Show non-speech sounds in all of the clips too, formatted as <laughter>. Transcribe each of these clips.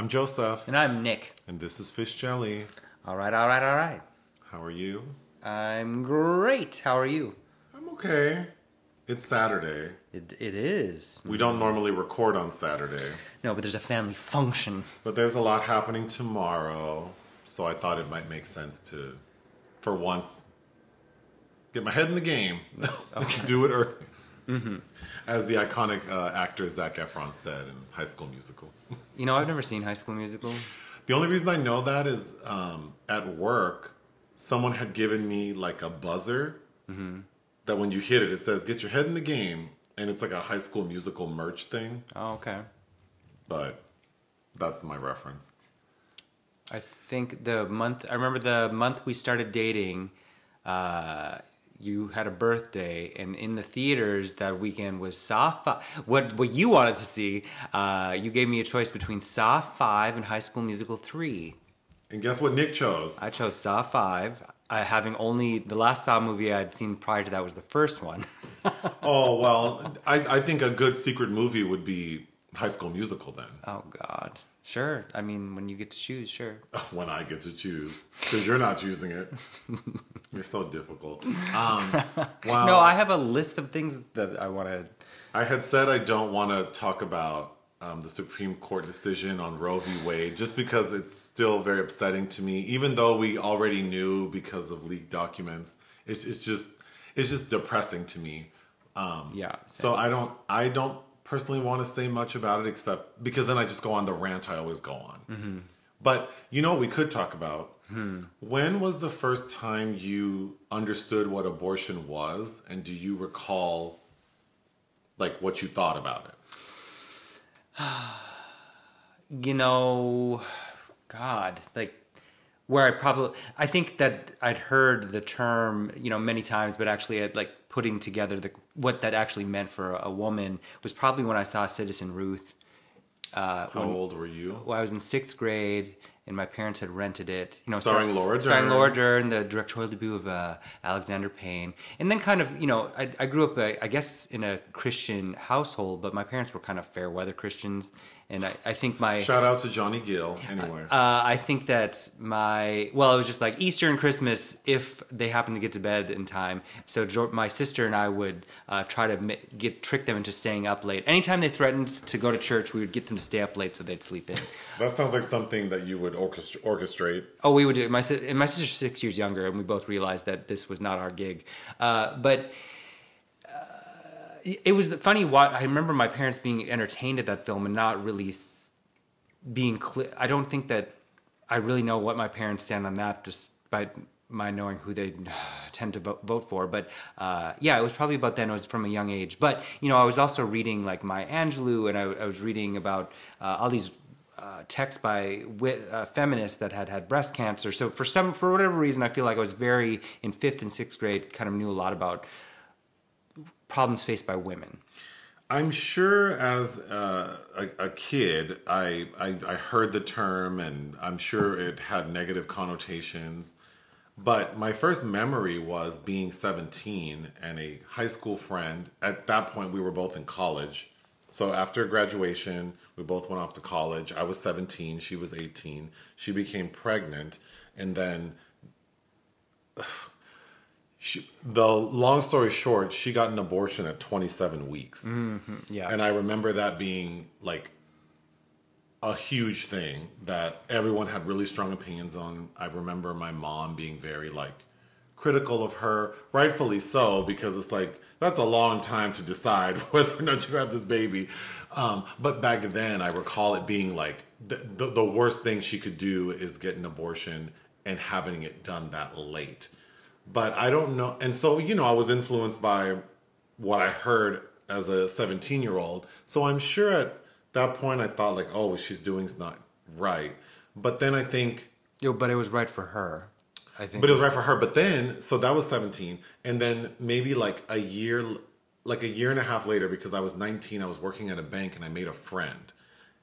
I'm Joseph, And I'm Nick. and this is Fish Jelly. All right, all right, all right. How are you? I'm great. How are you? I'm okay. It's Saturday. It, it is. We don't normally record on Saturday, No, but there's a family function. but there's a lot happening tomorrow, so I thought it might make sense to, for once, get my head in the game. <laughs> Can do it early. As the iconic uh, actor Zac Efron said in High School Musical. <laughs> You know, I've never seen High School Musical. The only reason I know that is um, at work, someone had given me like a buzzer that when you hit it, it says "Get your head in the game," and it's like a High School Musical merch thing. Oh, okay. But that's my reference. I think the month, I remember the month we started dating, uh, you had a birthday, and in the theaters that weekend was Saw 5. What, what you wanted to see, uh, you gave me a choice between Saw 5 and High School Musical 3. And guess what Nick chose? I chose Saw 5, uh, having only the last Saw movie I'd seen prior to that was the first one. <laughs> oh well, I, I think a good secret movie would be High School Musical. Then Oh, God. Sure. I mean, when you get to choose, sure. <laughs> when I get to choose, because you're not choosing it. <laughs> you're so difficult. <laughs> Um, wow. No, I have a list of things that I want to. I had said I don't want to talk about um, the Supreme Court decision on Roe v. Wade just because it's still very upsetting to me, even though we already knew because of leaked documents. It's, it's just it's just depressing to me. Um, Yeah. So I don't I don't personally want to say much about it except because then I just go on the rant I always go on. Mm-hmm. But you know what we could talk about? Hmm. When was the first time you understood what abortion was, and do you recall like what you thought about it? <sighs> you know, God, like where I probably I think that I'd heard the term, you know, many times, but actually at like putting together the what that actually meant for a woman was probably when I saw Citizen Ruth. Uh, How old were you? well, I was in sixth grade, and my parents had rented it. You know, Starring star- Laura starring Dern. Laura Dern, the directorial debut of uh, Alexander Payne, and then kind of, you know, I, I grew up, uh, I guess, in a Christian household, but my parents were kind of fair weather Christians, and I, I think my Shout out to Johnny Gill. Anyway, uh, I think that my well, it was just like Easter and Christmas if they happened to get to bed in time. So my sister and I would uh, try to get trick them into staying up late. Anytime they threatened to go to church, we would get them to stay up late so they'd sleep in. <laughs> that sounds like something that you would orchestra- orchestrate. Oh, we would do. It. My and my sister's six years younger, and we both realized that this was not our gig. Uh, but it was funny. What I remember my parents being entertained at that film and not really being clear. I don't think that I really know what my parents stand on that, despite my knowing who they <sighs> tend to vote, for. But uh, yeah, it was probably about then. It was from a young age. But you know, I was also reading like Maya Angelou, and I, I was reading about uh, all these uh, texts by uh, feminists that had had breast cancer. So for some, for whatever reason, I feel like I was very in fifth and sixth grade, kind of knew a lot about problems faced by women. I'm sure as uh, a, a kid, I, I I heard the term, and I'm sure it had negative connotations. But my first memory was being 17 and a high school friend. At that point, we were both in college. So after graduation, we both went off to college. I was 17, she was 18. She became pregnant, and then she, the long story short, she got an abortion at 27 weeks. Yeah. And I remember that being like a huge thing that everyone had really strong opinions on. I remember my mom being very like critical of her, rightfully so, because it's like that's a long time to decide <laughs> whether or not you have this baby. Um, but back then, I recall it being like the, the, the worst thing she could do is get an abortion and having it done that late. But I don't know. And so, you know, I was influenced by what I heard as a 17 year old. So I'm sure at that point I thought, like, oh, what she's doing is not right. But then I think, Yo, but it was right for her. I think. but it was right for her. But then, so that was 17. And then maybe like a year, like a year and a half later, because I was 19, I was working at a bank and I made a friend.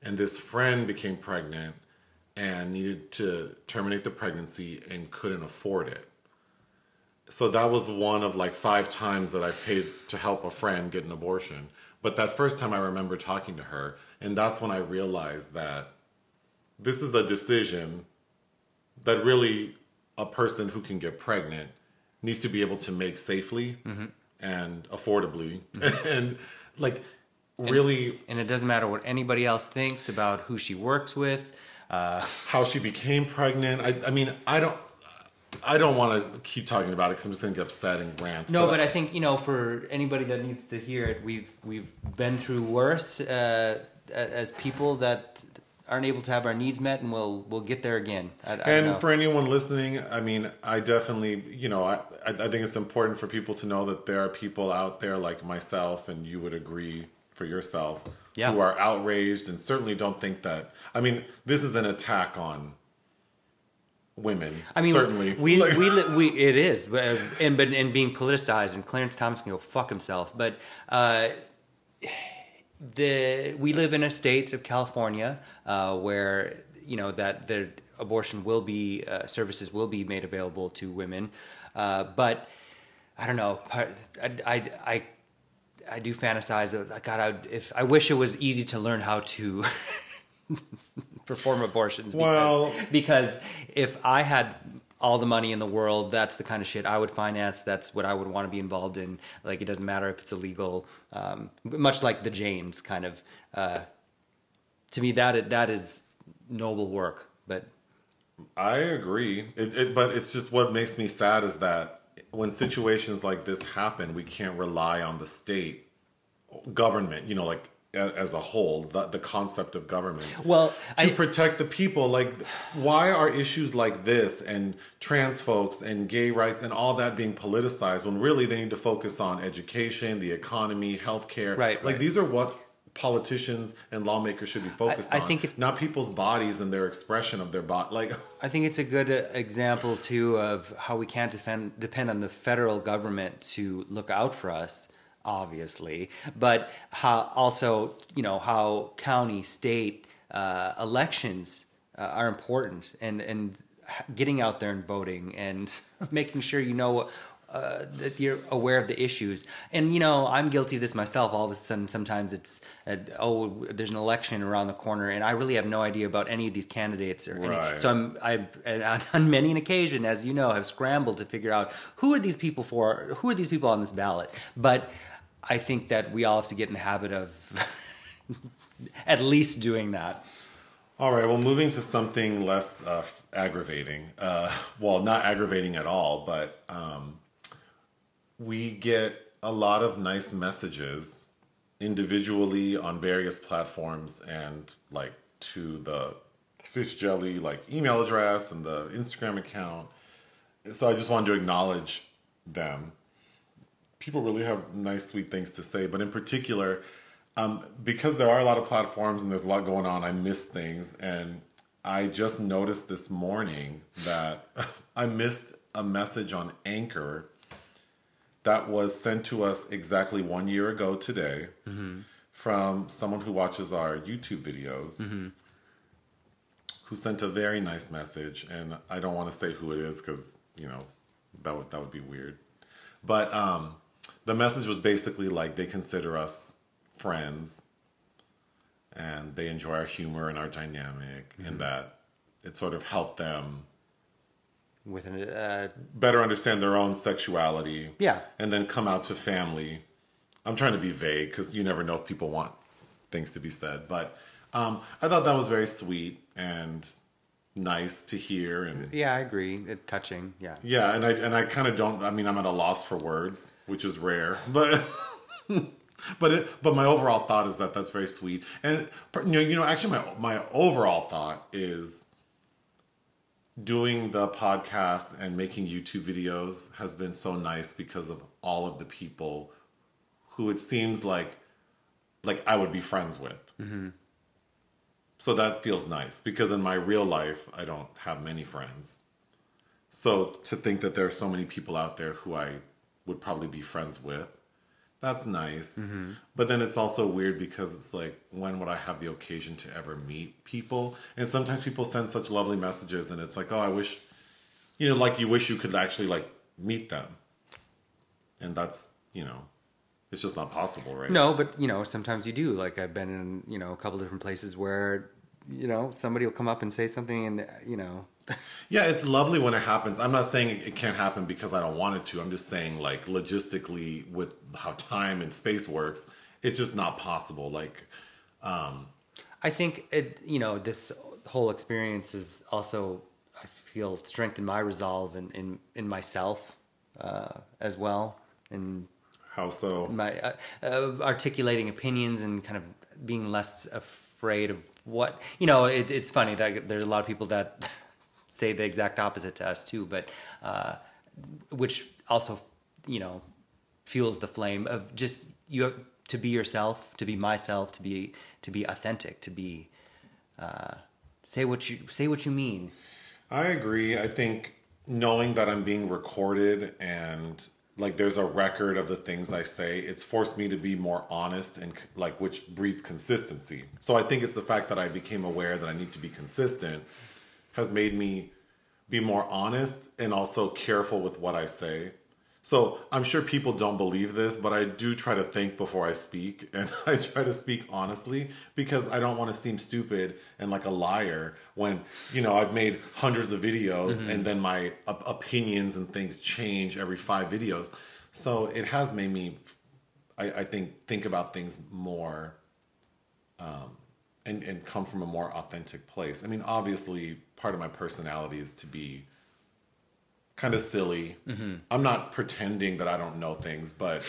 And this friend became pregnant and needed to terminate the pregnancy and couldn't afford it. So that was one of like five times that I paid to help a friend get an abortion. But that first time I remember talking to her, and that's when I realized that this is a decision that really a person who can get pregnant needs to be able to make safely and affordably <laughs> and like really And it doesn't matter what anybody else thinks about who she works with. Uh, how she became pregnant. I, I mean, I don't, I don't want to keep talking about it because I'm just going to get upset and rant. no, but I think you know, for anybody that needs to hear it, we've we've been through worse uh, as people that aren't able to have our needs met, and we'll we'll get there again. I, I and for anyone listening, I mean, I definitely, you know, I, I I think it's important for people to know that there are people out there like myself, and you would agree for yourself, Yeah. who are outraged and certainly don't think that. I mean, this is an attack on women. I mean, certainly we <laughs> Like- we, we it is, but and but and being politicized, and Clarence Thomas can go fuck himself. But uh, the we live in a state of California uh, where you know that the abortion will be uh, services will be made available to women, uh, but I don't know. I I. I I do fantasize. God, I, if I wish it was easy to learn how to <laughs> perform abortions. Because, Well- because if I had all the money in the world, that's the kind of shit I would finance. That's what I would want to be involved in. Like it doesn't matter if it's illegal. Um, much like the Janes kind of. Uh, to me, that that is noble work. But I agree. It, it, but it's just what makes me sad is that when situations like this happen, we can't rely on the state government, you know, like as a whole, the, the concept of government. well, to I, protect the people, like why are issues like this and trans folks and gay rights and all that being politicized when really they need to focus on education, the economy, healthcare. Right, Like right. these are what politicians and lawmakers should be focused I on. think it- not people's bodies and their expression of their body. Like <laughs> I think it's a good uh, example too of how we can't defend, depend on the federal government to look out for us, obviously, but how also you know how county, state uh, elections uh, are important, and and getting out there and voting and <laughs> making sure you know. Uh, that you're aware of the issues, and you know I'm guilty of this myself. All of a sudden, sometimes it's uh, oh, there's an election around the corner, and I really have no idea about any of these candidates or any. So I'm I on- <laughs> on many an occasion, as you know, have scrambled to figure out who are these people for, who are these people on this ballot. But I think that we all have to get in the habit of <laughs> at least doing that. All right. Well, moving to something less uh, aggravating. Uh, well, not aggravating at all, but um, we get a lot of nice messages individually on various platforms and like to the fish jelly like email address and the Instagram account. So I just wanted to acknowledge them. People really have nice, sweet things to say, but in particular, um, because there are a lot of platforms and there's a lot going on, I miss things. And I just noticed this morning that <laughs> I missed a message on Anchor that was sent to us exactly one year ago today from someone who watches our YouTube videos. Who sent a very nice message, and I don't want to say who it is because you know that would that would be weird. But um, the message was basically like they consider us friends and they enjoy our humor and our dynamic and that it sort of helped them With an uh, better understand their own sexuality. Yeah. and then come out to family. I'm trying to be vague because you never know if people want things to be said but um, i thought that was very sweet and nice to hear and yeah, I agree. It, touching, yeah. Yeah, and I and I kind of don't. I mean, I'm at a loss for words, which is rare, but <laughs> but it, but my overall thought is that that's very sweet, and you know, you know, actually, my my overall thought is doing the podcast and making YouTube videos has been so nice because of all of the people who it seems like like I would be friends with. Mm-hmm. So that feels nice because in my real life, I don't have many friends. So to think that there are so many people out there who I would probably be friends with, that's nice. Mm-hmm. But then it's also weird because it's like, when would I have the occasion to ever meet people? And sometimes people send such lovely messages, and it's like, oh, I wish, you know, like you wish you could actually like meet them. And that's, you know, it's just not possible, right? No, but you know, sometimes you do. Like I've been in, you know, a couple different places where you know somebody will come up and say something and you know <laughs> Yeah, it's lovely when it happens. I'm not saying it- can't happen because I don't want it to. I'm just saying, like, logistically, with how time and space works, it's just not possible. Like, um, I think it, you know, this whole experience has also, I feel, strengthened my resolve in in, in myself uh, as well, and how so? my uh, uh, articulating opinions and kind of being less afraid of what you know. It, it's funny that there's a lot of people that <laughs> say the exact opposite to us too, but uh, which also, you know, fuels the flame of just you have to be yourself, to be myself, to be to be authentic, to be uh, say what you say what you mean. I agree. I think knowing that I'm being recorded and like there's a record of the things I say, it's forced me to be more honest and like which breeds consistency. So I think it's the fact that I became aware that I need to be consistent has made me be more honest and also careful with what I say. So I'm sure people don't believe this, but I do try to think before I speak, <laughs> and I try to speak honestly because I don't want to seem stupid and like a liar when you know I've made hundreds of videos and then my op- opinions and things change every five videos. So it has made me, I, I think, think about things more, um, and and come from a more authentic place. I mean, obviously, part of my personality is to be kind of silly. I'm not pretending that I don't know things, but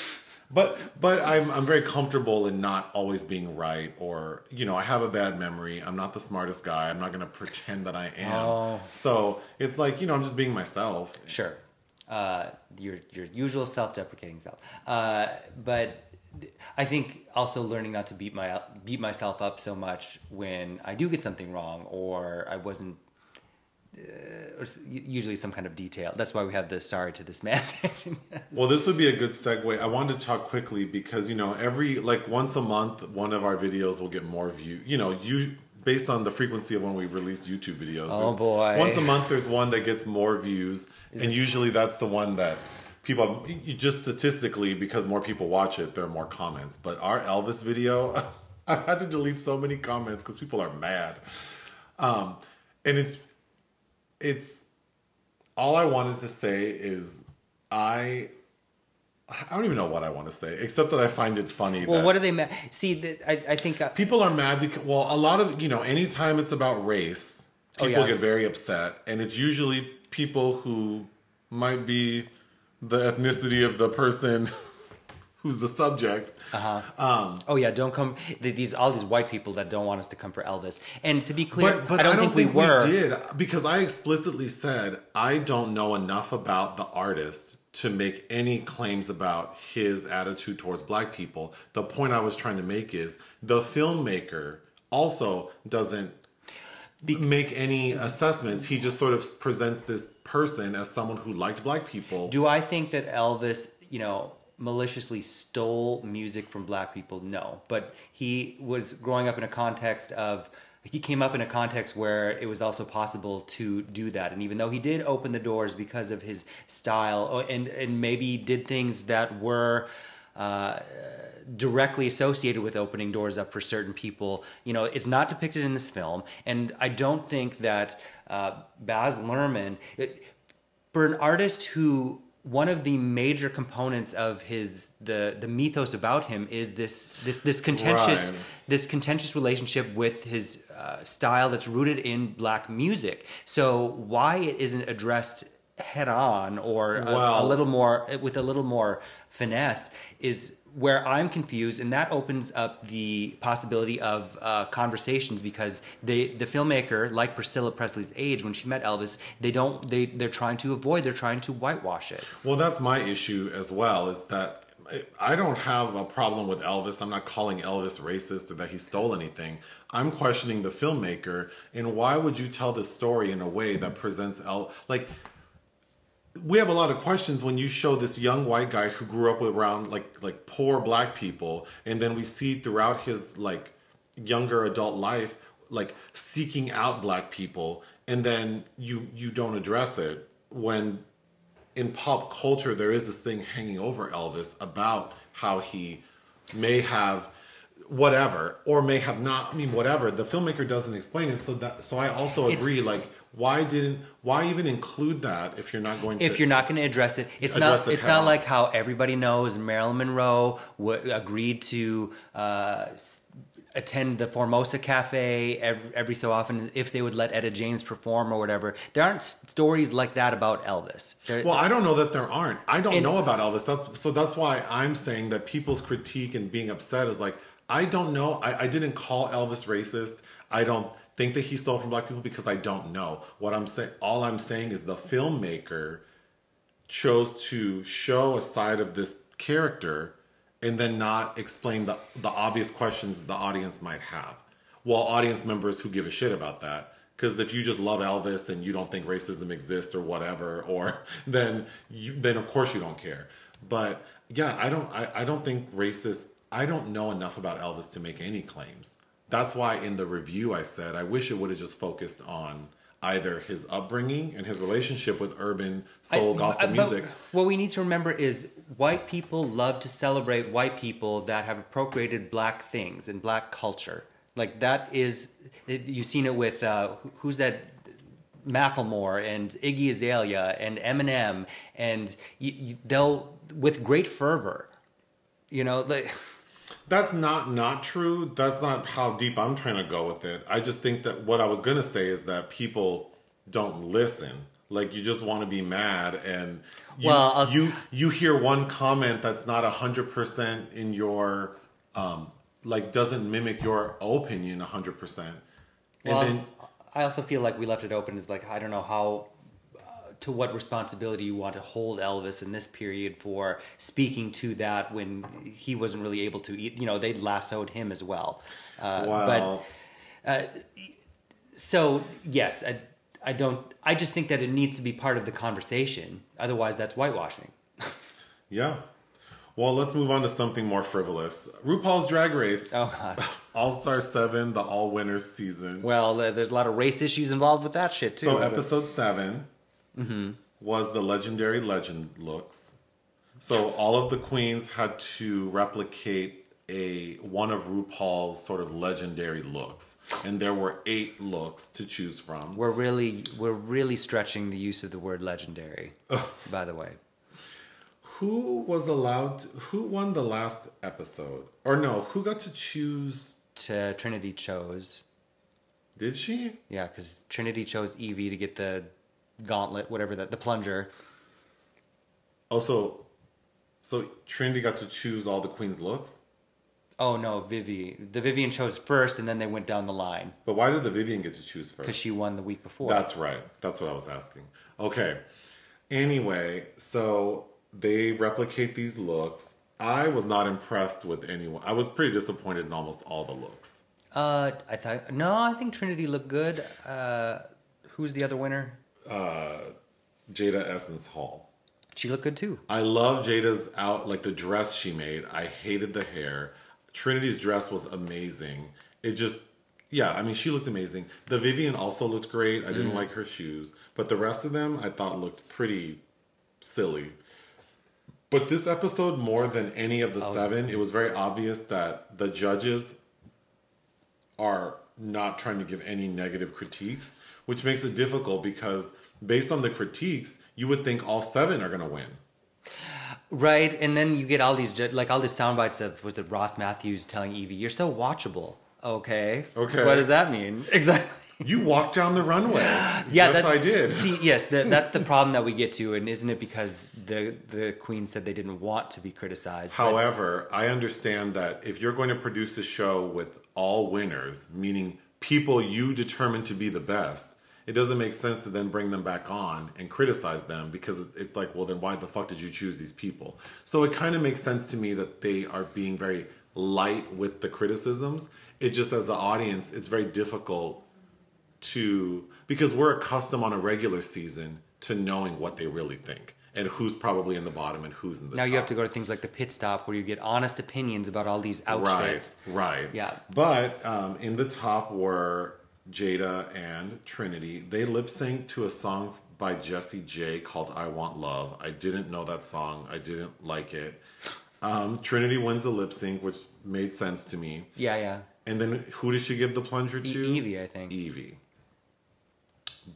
but but I'm I'm very comfortable in not always being right or you know, I have a bad memory. I'm not the smartest guy. I'm not going to pretend that I am. Oh. So, it's like, you know, I'm just being myself. Sure, uh, your your usual self-deprecating self. Uh, but I think also learning not to beat my beat myself up so much when I do get something wrong or I wasn't. Uh, or usually some kind of detail. That's why we have the sorry to this man section. <laughs> Well, this would be a good segue. I wanted to talk quickly because you know every like once a month, one of our videos will get more view. You know, you based on the frequency of when we release YouTube videos. Oh, boy. Once a month, there's one that gets more views, and usually that's the one that people you- just statistically because more people watch it, there are more comments. But our Elvis video, <laughs> I've had to delete so many comments because people are mad, um, and it's it's all I wanted to say is I I don't even know what I want to say except that I find it funny well, what are they? Ma- See, that I, I think uh, people are mad because well a lot of you know anytime it's about race Oh, people yeah. get very upset and it's usually people who might be the ethnicity of the person <laughs> who's the subject uh-huh. um, Oh yeah, don't come. These all these white people that don't want us to come for Elvis. And to be clear, But, but I don't, think, we were. did because I explicitly said I don't know enough about the artist to make any claims about his attitude towards black people. The point I was trying to make is the filmmaker also doesn't make any assessments. He just sort of presents this person as someone who liked black people. Do I think that Elvis, you know, maliciously stole music from black people? No. But he was growing up in a context of he came up in a context where it was also possible to do that. And even though he did open the doors because of his style oh, and and maybe did things that were uh, directly associated with opening doors up for certain people. You know, it's not depicted in this film, and I don't think that uh, Baz Luhrmann, it, for an artist who one of the major components of his the the mythos about him is this this this contentious Right. this contentious relationship with his uh, style that's rooted in black music. So why it isn't addressed head on or a, a little more with a little more finesse is where I'm confused, and that opens up the possibility of uh, conversations because they, the filmmaker, like Priscilla Presley's age, when she met Elvis, they don't, they, they're trying to avoid, they're trying to whitewash it. Well, that's my issue as well. Is that I don't have a problem with Elvis. I'm not calling Elvis racist or that he stole anything. I'm questioning the filmmaker and why would you tell this story in a way that presents El like we have a lot of questions when you show this young white guy who grew up around like like poor black people and then we see throughout his like younger adult life like seeking out black people and then you you don't address it when in pop culture there is this thing hanging over Elvis about how he may have whatever, or may have not. I mean, whatever. The filmmaker doesn't explain it, so that so I also It's- agree. Like, why didn't why even include that if you're not going to if you're not going to address it, it's Address not. It's not like how everybody knows Marilyn Monroe w- agreed to uh, s- attend the Formosa Cafe every, every so often if they would let Etta James perform or whatever. There aren't stories like that about Elvis. There- Well, I don't know that there aren't. I don't And- know about Elvis. That's so. That's why I'm saying that people's critique and being upset is like I don't know. I, I didn't call Elvis racist. I don't think that he stole from black people because I don't know. What I'm saying, all I'm saying is the filmmaker chose to show a side of this character and then not explain the the obvious questions the audience might have. Well, audience members who give a shit about that. Because if you just love Elvis and you don't think racism exists or whatever, <laughs> or then you then of course you don't care. But yeah, I don't I, I don't think racist I don't know enough about Elvis to make any claims. That's why in the review I said I wish it would have just focused on either his upbringing and his relationship with urban soul I- gospel I- music What we need to remember is white people love to celebrate white people that have appropriated black things and black culture. Like that is, it, you've seen it with uh, who's that? Macklemore and Iggy Azalea and Eminem, and you, you, they'll with great fervor. You know, like That's not not true. That's not how deep I'm trying to go with it. I just think that what I was gonna say is that people don't listen. Like you just want to be mad, and you, Well, you you hear one comment that's not hundred percent in your um like doesn't mimic your opinion hundred percent, and Well, then I also feel like we left it open. Is like I don't know how, to what responsibility you want to hold Elvis in this period for speaking to that when he wasn't really able to eat. You know, they lassoed him as well. Uh, well, But so yes, I, I don't. I just think that it needs to be part of the conversation. Otherwise, that's whitewashing. <laughs> yeah. Well, let's move on to something more frivolous. RuPaul's Drag Race, Oh God. <laughs> All Star Seven, the All Winners season. Well, uh, there's a lot of race issues involved with that shit too. So episode 7 was the legendary legend looks. So all of the queens had to replicate a one of RuPaul's sort of legendary looks, and there were eight looks to choose from. We're really we're really stretching the use of the word legendary. by the way. Who was allowed? To, who won the last episode? Or no? Who got to choose? to Trinity chose. Did she? Yeah, because Trinity chose Yvie to get the gauntlet, whatever that, the plunger. Oh, so so Trinity got to choose all the queens' looks. Oh no, Vivi. The Vivienne chose first, and then they went down the line But why did the Vivienne get to choose first? because she won the week before. That's right. That's what I was asking. Okay. Anyway, so they replicate these looks. I was not impressed with anyone. I was pretty disappointed in almost all the looks. uh, I thought no, I think Trinity looked good. Uh, who's the other winner? Uh, Jaida Essence Hall. She looked good too. I love Jaida's out like the dress she made. I hated the hair. Trinity's dress was amazing. It just yeah, I mean she looked amazing. The Vivienne also looked great. I didn't mm. like her shoes, but the rest of them I thought looked pretty silly. But this episode more than any of the 7, it was very obvious that the judges are not trying to give any negative critiques, which makes it difficult because based on the critiques, you would think all 7 are going to win. Right, and then you get all these like all these sound bites of was it Ross Mathews telling Yvie, "You're so watchable." Okay. Okay. What does that mean <laughs> exactly? You walked down the runway. <gasps> Yeah, yes, I did. See, yes, that, <laughs> that's the problem that we get to, and isn't it because the the queen said they didn't want to be criticized? However, I understand that if you're going to produce a show with all winners, meaning people you determine to be the best, it doesn't make sense to then bring them back on and criticize them because it's like, well, then why the fuck did you choose these people? So it kind of makes sense to me that they are being very light with the criticisms. It just, as the audience, it's very difficult to because we're accustomed on a regular season to knowing what they really think and who's probably in the bottom and who's in the top. now top. you have to go to things like the pit stop where you get honest opinions about all these outfits. Right, right. Yeah. But um, in the top were Jaida and Trinity. They lip synced to a song by Jessie J called I Want Love. I didn't know that song. I didn't like it. Um, Trinity wins the lip sync, which made sense to me. Yeah, yeah. And then who did she give the plunger to? Yvie, I think. Yvie.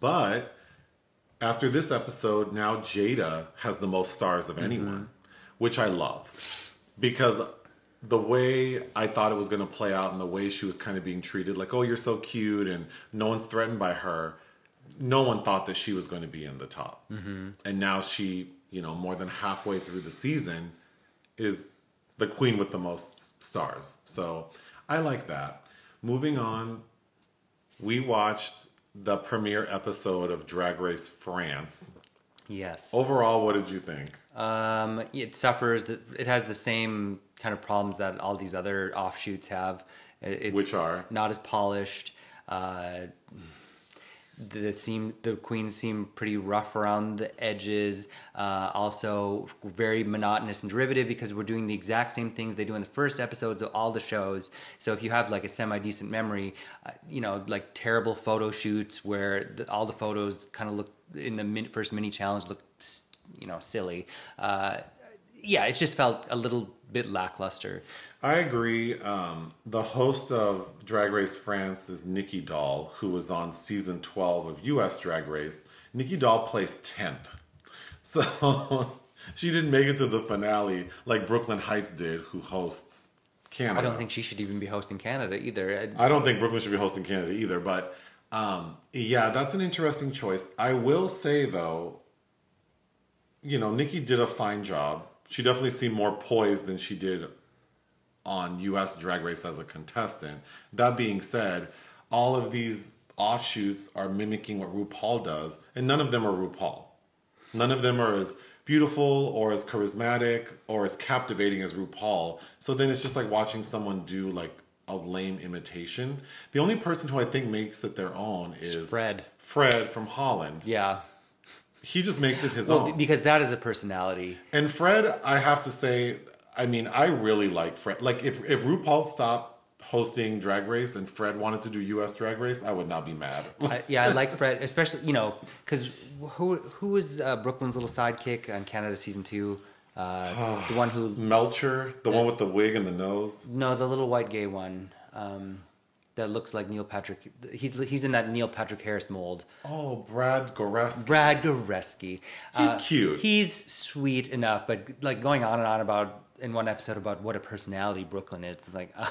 But after this episode, now Jaida has the most stars of anyone, which I love because the way I thought it was going to play out and the way she was kind of being treated, like, oh, you're so cute and no one's threatened by her, no one thought that she was going to be in the top. And now she, you know, more than halfway through the season is the queen with the most stars. So I like that. Moving on, we watched the premiere episode of Drag Race France. Yes. Overall, what did you think? Um, it suffers. The, it has the same kind of problems that all these other offshoots have. It's Which are? not as polished. Uh, the seem the queens seem pretty rough around the edges. Uh, also, very monotonous and derivative because we're doing the exact same things they do in the first episodes of all the shows. So if you have like a semi decent memory, uh, you know, like terrible photo shoots where the, all the photos kind of look in the min- first mini challenge look, you know, silly. Uh, yeah, it just felt a little bit lackluster. I agree. Um, the host of Drag Race France is Nicky Doll, who was on season 12 of US Drag Race. Nicky Doll placed 10th. <laughs> So she didn't make it to the finale like Brooklyn Hytes did, who hosts Canada. I don't think she should even be hosting Canada either. I don't think Brooklyn should be hosting Canada either, but um, yeah, that's an interesting choice. I will say though, you know, Nicky did a fine job. She definitely seemed more poised than she did on US Drag Race as a contestant. That being said, all of these offshoots are mimicking what RuPaul does, and none of them are RuPaul. None of them are as beautiful or as charismatic or as captivating as RuPaul. So then it's just like watching someone do like a lame imitation. The only person who I think makes it their own is Fred. Fred from Holland. Yeah. He just makes it his Well, own. because that is a personality. And Fred, I have to say, I mean, I really like Fred. Like, if if RuPaul stopped hosting Drag Race and Fred wanted to do U.S. Drag Race, I would not be mad. I, yeah, I like Fred, especially you know, because who who was uh, Brooklyn's little sidekick on Canada season two? Uh, the one who <sighs> Melchor, the one with the wig and the nose. no, the little white gay one um, that looks like Neil Patrick. He's he's in that Neil Patrick Harris mold. Oh, Brad Goreski. Brad Goreski. He's cute. He's sweet enough, but like going on and on about in one episode about what a personality Brooklyn is. It's like. <laughs> Uh,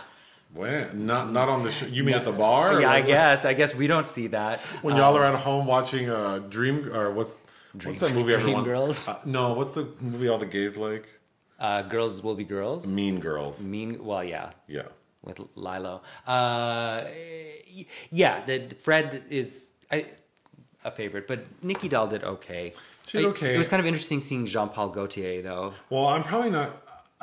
When? Not not on the show. You mean at the bar? yeah, I guess. I guess we don't see that. When y'all are at home watching uh, Dream or what's what's that movie? Dream everyone? Girls? Uh, no, what's the movie all the gays like? Uh, girls will be girls. Mean Girls. Mean. Well, yeah. Yeah. With Lilo. Uh, yeah, the Fred is I, a favorite, but Nicky Doll did okay. She did okay. It was kind of interesting seeing Jean Paul Gaultier though. Well, I'm probably not.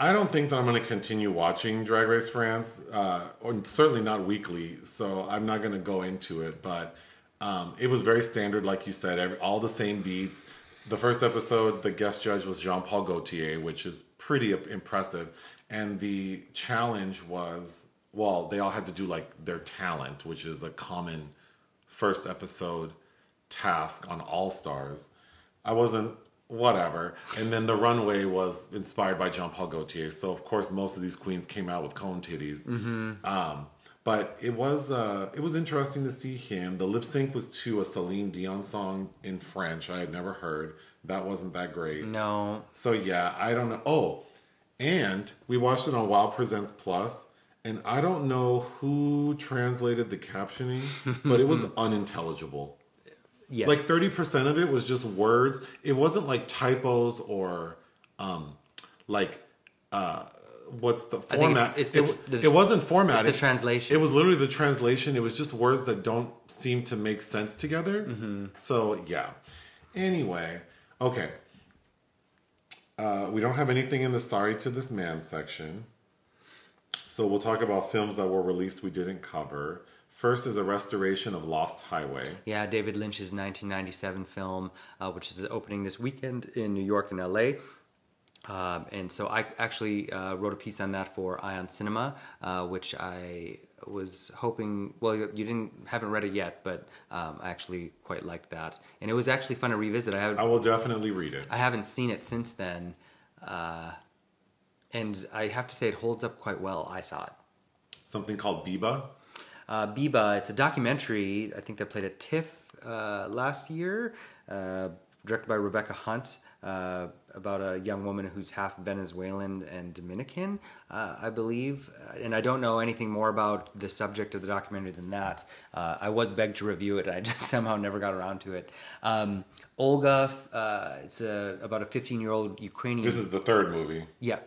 I don't think that I'm going to continue watching Drag Race France, uh, or certainly not weekly. So I'm not going to go into it. But um, it was very standard, like you said, every, all the same beats. The first episode, the guest judge was Jean Paul Gaultier, which is pretty impressive. And the challenge was, well, they all had to do like their talent, which is a common first episode task on All Stars. I wasn't whatever. And then the runway was inspired by Jean Paul Gaultier. So of course most of these queens came out with cone titties. Um, but it was uh, it was interesting to see him. The lip sync was to a Celine Dion song in French. I had never heard. That wasn't that great. No, So yeah, I don't know. Oh, and we watched it on WOW Presents Plus, and I don't know who translated the captioning, <laughs> but it was unintelligible. yes, Like thirty percent of it was just words. It wasn't like typos or um like uh what's the it's- format? it's it, the- the- it wasn't formatted. it's the translation. It was literally the translation. It was just words that don't seem to make sense together. Mm-hmm. So yeah. Anyway, okay. Uh, we don't have anything in the sorry to this man section. So we'll talk about films that were released we didn't cover. First is a restoration of Lost Highway. Yeah, David Lynch's 1997 film, uh, which is opening this weekend in New York and LA. Um, and so I actually uh, wrote a piece on that for Ion Cinema, uh, which I was hoping. Well, you you didn't haven't read it yet, but um, I actually quite liked that, and it was actually fun to revisit. I haven't I will definitely read it. I haven't seen it since then. Uh, and I have to say it holds up quite well. I thought. Something called Biba. Uh, Biba, it's a documentary. I think that played at TIFF uh, last year, uh, directed by Rebecca Hunt. Uh, about a young woman who's half Venezuelan and Dominican, uh, I believe. And I don't know anything more about the subject of the documentary than that. Uh, I was begged to review it, I <laughs> just somehow never got around to it. Um, Olga, uh, it's a, about a 15 year old Ukrainian. This is the third movie. Yeah.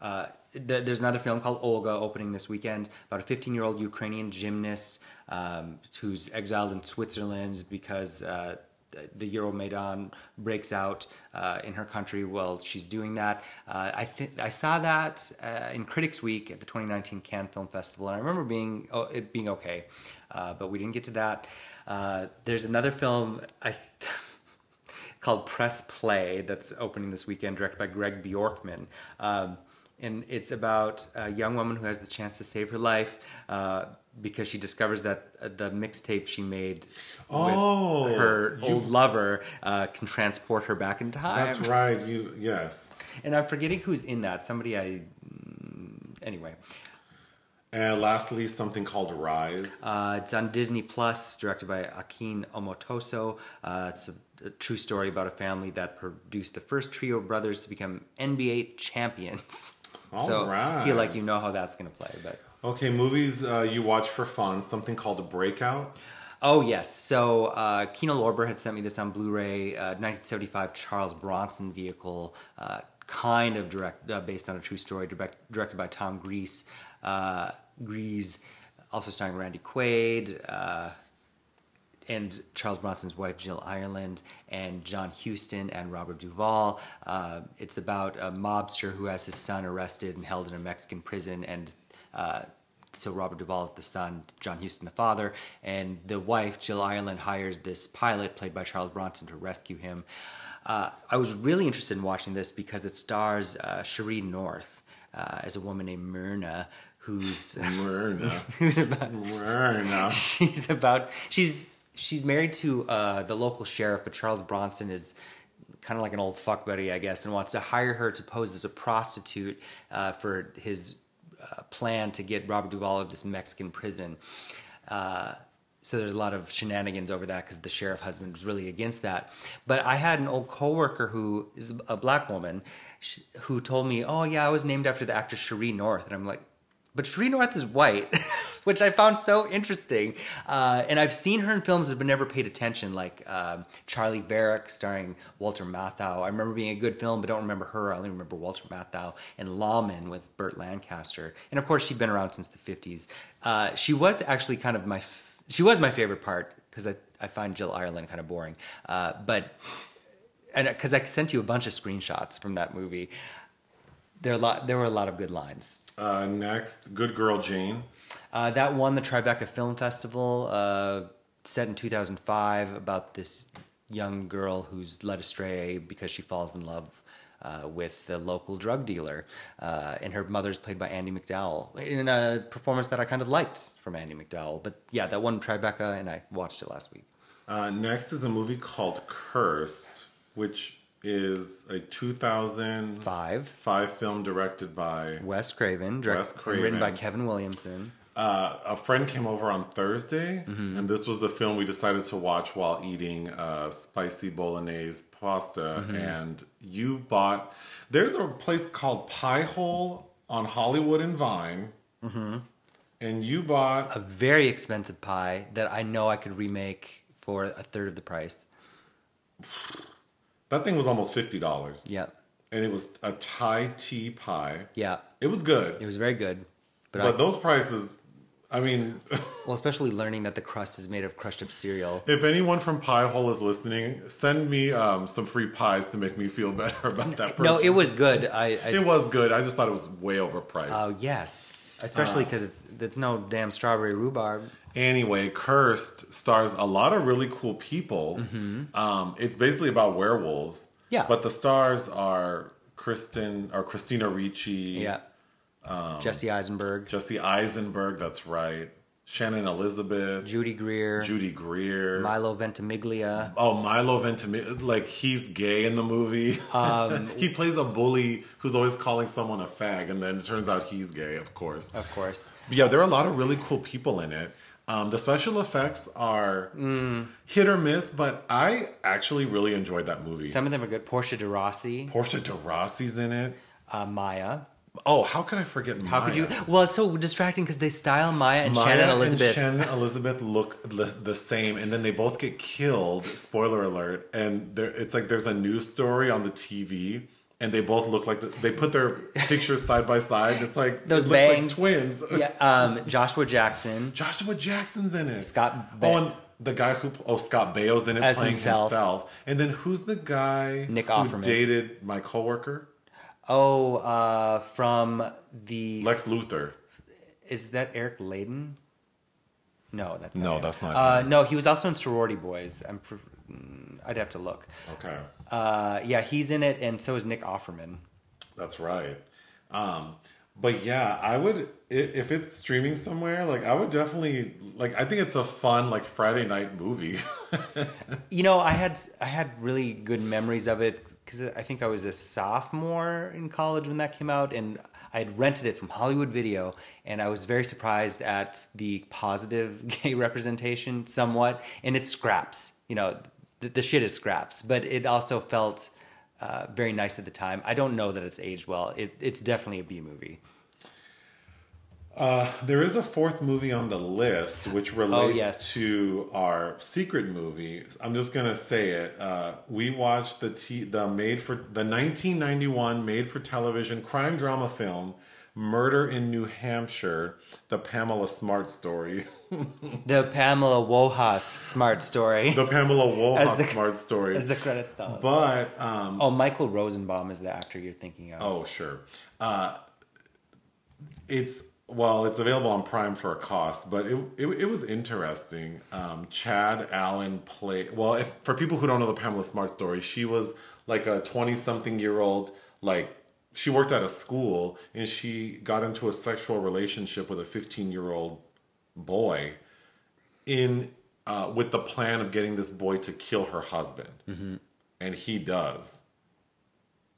Uh, th- there's another film called Olga opening this weekend about a 15 year old Ukrainian gymnast um, who's exiled in Switzerland because uh, the Euromaidan breaks out uh, in her country while she's doing that. Uh, I think I saw that uh, in Critics Week at the 2019 Cannes Film Festival, and I remember being oh, it being okay, uh, but we didn't get to that. Uh, there's another film I. <laughs> called Press Play that's opening this weekend, directed by Greg Bjorkman. Um, and it's about a young woman who has the chance to save her life uh, because she discovers that uh, the mixtape she made Oh, with her you- old lover uh, can transport her back in time. That's right. You yes. And I'm forgetting who's in that. Somebody I. mm, Anyway, And lastly, something called Rise. uh, it's on Disney Plus, directed by Akin Omotoso. Uh, it's a, a true story about a family that produced the first trio of brothers to become NBA champions. <laughs> All so I feel like you know how that's going to play, but. Okay, movies uh, you watch for fun. Something called The Breakout. Oh yes. So uh, Kino Lorber had sent me this on Blu-ray, uh, 1975 Charles Bronson vehicle, uh, kind of direct, uh, based on a true story, direct, directed by Tom Gries. Uh, Gries, also starring Randy Quaid. And Charles Bronson's wife Jill Ireland and John Huston and Robert Duvall. Uh, it's about a mobster who has his son arrested and held in a Mexican prison, and uh, so Robert Duvall is the son, John Huston the father, and the wife Jill Ireland hires this pilot played by Charles Bronson to rescue him. Uh, I was really interested in watching this because it stars uh, Sheree North uh, as a woman named Myrna. Who's Myrna. <laughs> who's about Myrna. <laughs> she's about she's she's married to uh, the local sheriff, but Charles Bronson is kind of like an old fuck buddy, I guess, and wants to hire her to pose as a prostitute uh, for his uh, plan to get Robert Duvall out of this Mexican prison. Uh, so there's a lot of shenanigans over that because the sheriff husband was really against that. But I had an old coworker who is a black woman who told me, "Oh yeah, I was named after the actress Sheree North," and I'm like, but Sheree North is white, <laughs> <laughs> which I found so interesting. Uh, and I've seen her in films have never paid attention, like um Charley Varrick starring Walter Matthau. I remember being a good film, but don't remember her. I only remember Walter Matthau and Lawman with Burt Lancaster. And of course, she'd been around since the 50s. Uh, she was actually kind of my, she was my favorite part because I, I find Jill Ireland kind of boring. Uh, but, and because I sent you a bunch of screenshots from that movie. There, are a lot, there were a lot of good lines. Uh, next, Good Girl Jane. Uh, that won the Tribeca Film Festival, uh, set in 2005, about this young girl who's led astray because she falls in love uh, with the local drug dealer. Uh, and her mother's played by Andie MacDowell in a performance that I kind of liked from Andie MacDowell. But yeah, that won Tribeca, and I watched it last week. Uh, next is a movie called Cursed, which is a 2005 Five, film directed by. Wes Craven, direct, Wes and written by Kevin Williamson. Uh, a friend came over on Thursday, Mm-hmm. and this was the film we decided to watch while eating uh, spicy bolognese pasta. Mm-hmm. And you bought. There's a place called Pie Hole on Hollywood and Vine, Mm-hmm. and you bought. A very expensive pie that I know I could remake for a third of the price. That thing was almost fifty dollars, Yeah, and it was a Thai tea pie. yeah, It was good, it was very good. But, but I, those prices. I mean, <laughs> well, especially learning that the crust is made of crushed up cereal. if anyone from Pie Hole is listening, send me um, some free pies to make me feel <laughs> better about that. Purchase. No, it was good. I, I It was good. I just thought it was way overpriced. oh yes, especially because it's it's no damn strawberry rhubarb. Anyway, Cursed stars a lot of really cool people. Um, it's basically about werewolves. Mm-hmm. Yeah. But the stars are Kristen or Christina Ricci, Yeah, Um, Jesse Eisenberg. Jesse Eisenberg. That's right. Shannon Elizabeth, Judy Greer, Judy Greer, Milo Ventimiglia. Oh, Milo Ventimiglia, like he's gay in the movie. Um, <laughs> he plays a bully who's always calling someone a fag, and then it turns out he's gay, of course. Of course. But yeah, there are a lot of really cool people in it. Um, the special effects are Mm. hit or miss, but I actually really enjoyed that movie. Some of them are good. Portia de Rossi, Portia de Rossi's in it. uh, Maya. Oh, how could I forget Maya? How Maya? could you? Well, it's so distracting because they style Maya and Maya Shannon Elizabeth. and Shannon Elizabeth look the, the same, and then they both get killed. Spoiler alert! And there, it's like there's a news story on the TV, and they both look like the, they put their pictures side by side. It's like Those it bangs. like twins. <laughs> yeah, um, Joshua Jackson. Joshua Jackson's in it. Scott Ba- oh, and the guy who oh Scott Baio's in it As playing himself. himself. And then who's the guy Nick who Offerman. dated my coworker Oh, uh, from the Lex Luthor? is that Eric Layden? No, that's not No, him. that's not Uh, no, he was also in Sorority Boys. I'm. Mm, I'd have to look. Okay. Uh, yeah, he's in it, and so is Nick Offerman. That's right. Um, but yeah, I would if it's streaming somewhere. Like, I would definitely like. I think it's a fun like Friday night movie. <laughs> You know, I had I had really good memories of it because I think I was a sophomore in college when that came out, and I had rented it from Hollywood Video, and I was very surprised at the positive <laughs> gay representation, somewhat. And it's scraps, you know, the, the shit is scraps, but it also felt uh, very nice at the time. I don't know that it's aged well. It, it's definitely a B movie. Uh, there is a fourth movie on the list which relates Oh, yes. to our secret movie. I'm just gonna say it. Uh, we watched the t- the made for the 1991 made for television crime drama film Murder in New Hampshire, the Pamela Smart story. <laughs> The Pamela Wojas smart story, the Pamela Woha As the- Smart story. as the credits tell. but um, Oh, Michael Rosenbaum is the actor you're thinking of. Oh, sure. Uh, it's well, it's available on Prime for a cost, but it it, it was interesting. Um, Chad Allen played well. If for people who don't know the Pamela Smart story, she was like a twenty something year old like. She worked at a school and she got into a sexual relationship with a 15 year old boy in uh, with the plan of getting this boy to kill her husband. And he does.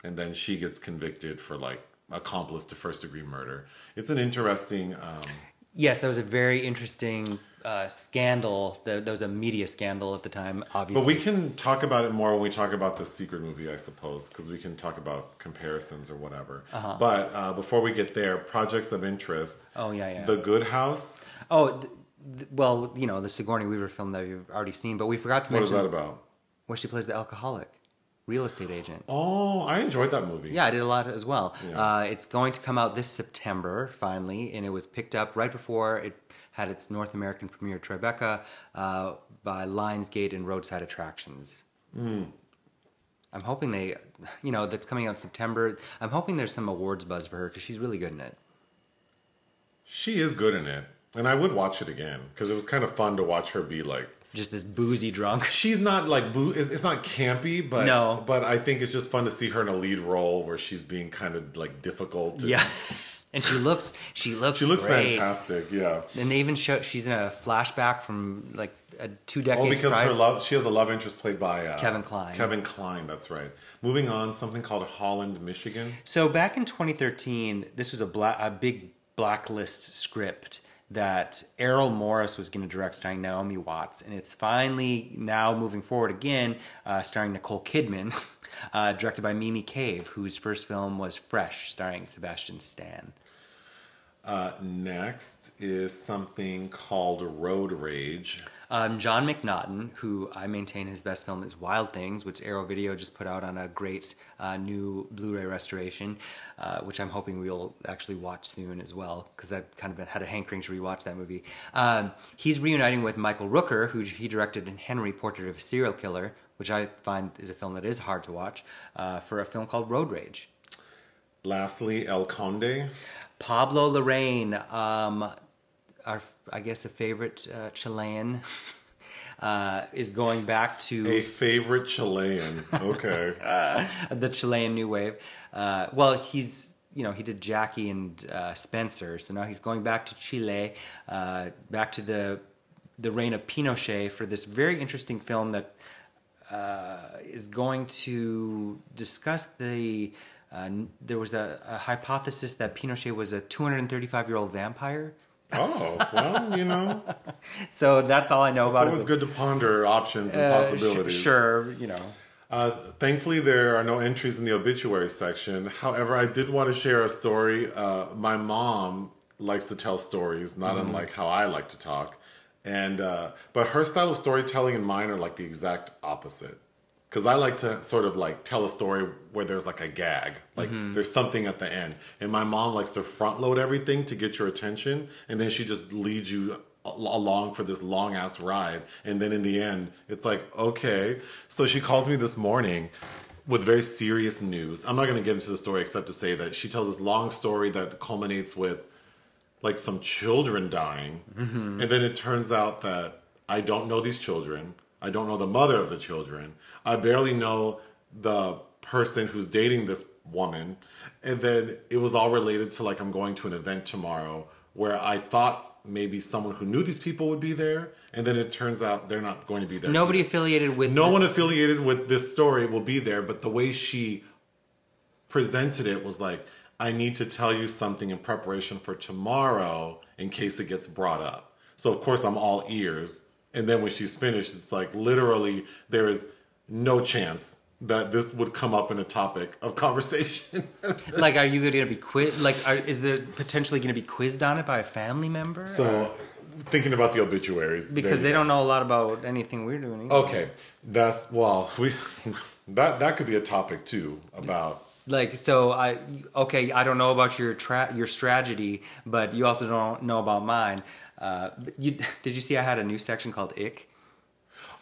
And then she gets convicted for like accomplice to first degree murder. It's an interesting um, Yes, that was a very interesting uh, scandal. There, there was a media scandal at the time, obviously. but we can talk about it more when we talk about the secret movie i suppose because we can talk about comparisons or whatever Uh-huh. but uh, before we get there projects of interest oh yeah, yeah. the good house oh, th- th- well, you know the Sigourney Weaver film that you've already seen, but we forgot to mention. what is that about where she plays the alcoholic real estate agent. oh i enjoyed that movie Yeah, I did a lot as well. Yeah. Uh, it's going to come out this September, finally, and it was picked up right before it had its North American premiere, Tribeca, uh, by Lionsgate and Roadside Attractions. Hmm. I'm hoping they, you know, that's coming out in September. I'm hoping there's some awards buzz for her because she's really good in it. she is good in it and i would watch it again because it was kind of fun to watch her be like Just this boozy drunk. <laughs> she's not like boo it's, it's not campy but No. but i think it's just fun to see her in a lead role where she's being kind of like difficult and- Yeah. <laughs> And she looks, she looks, she looks great. fantastic yeah And they even show she's in a flashback from like a, two decades oh because prior. her love she has a love interest played by uh, Kevin Kline. kevin kline that's right moving on something called holland michigan So back in 2013, this was a black, a big blacklist script that Errol Morris was going to direct, starring Naomi Watts, and it's finally now moving forward again, uh, starring Nicole Kidman, <laughs> uh, directed by Mimi Cave, whose first film was Fresh, starring Sebastian Stan. uh, next is something called road rage Um, John McNaughton, who I maintain his best film is Wild Things, which Arrow Video just put out on a great uh, new Blu-ray restoration, uh, which I'm hoping we'll actually watch soon as well, because I've kind of been, had a hankering to rewatch that movie. Um, he's reuniting with Michael Rooker, who he directed in Henry, Portrait of a Serial Killer, which I find is a film that is hard to watch, uh, for a film called Road Rage. lastly el conde Pablo Larraín, um, our I guess a favorite uh, Chilean, <laughs> uh, is going back to a favorite chilean okay <laughs> the Chilean New Wave. Uh, well, he's you know, he did Jackie and uh, Spencer. So now he's going back to Chile, uh, back to the the reign of Pinochet for this very interesting film that uh, is going to discuss the. Uh, there was a, a hypothesis that Pinochet was a 235 year old vampire. Oh, well, you know, <laughs> So that's all I know about it's it. always good to ponder options and Uh, sh- possibilities. sure, you know. Uh, thankfully, there are no entries in the obituary section. However, I did want to share a story. Uh, my mom likes to tell stories, not unlike how I like to talk, and uh, but her style of storytelling and mine are like the exact opposite. Because I like to sort of like tell a story where there's like a gag, like mm-hmm. there's something at the end, and my mom likes to front load everything to get your attention, and then she just leads you along for this long ass ride. And then in the end it's like okay. So she calls me this morning with very serious news. I'm not going to get into the story except to say that she tells this long story that culminates with like some children dying. Mm-hmm. And then it turns out that i don't know these children i don't know the mother of the children. I barely know the person who's dating this woman. And then it was all related to like i'm going to an event tomorrow where i thought maybe someone who knew these people would be there and then it turns out they're not going to be there Nobody either. affiliated with no one affiliated with this story will be there but the way she presented it was like i need to tell you something in preparation for tomorrow in case it gets brought up. So of course i'm all ears and then when she's finished it's like literally there is no chance that this would come up in a topic of conversation. <laughs> Like are you going to be quiz like are, is there potentially going to be quizzed on it by a family member? So thinking about the obituaries because they don't know a lot about anything we're doing either. okay that's well <laughs> we that that could be a topic too about like so i okay i don't know about your tra- your strategy but you also don't know about mine uh you did you see i had a new section called ick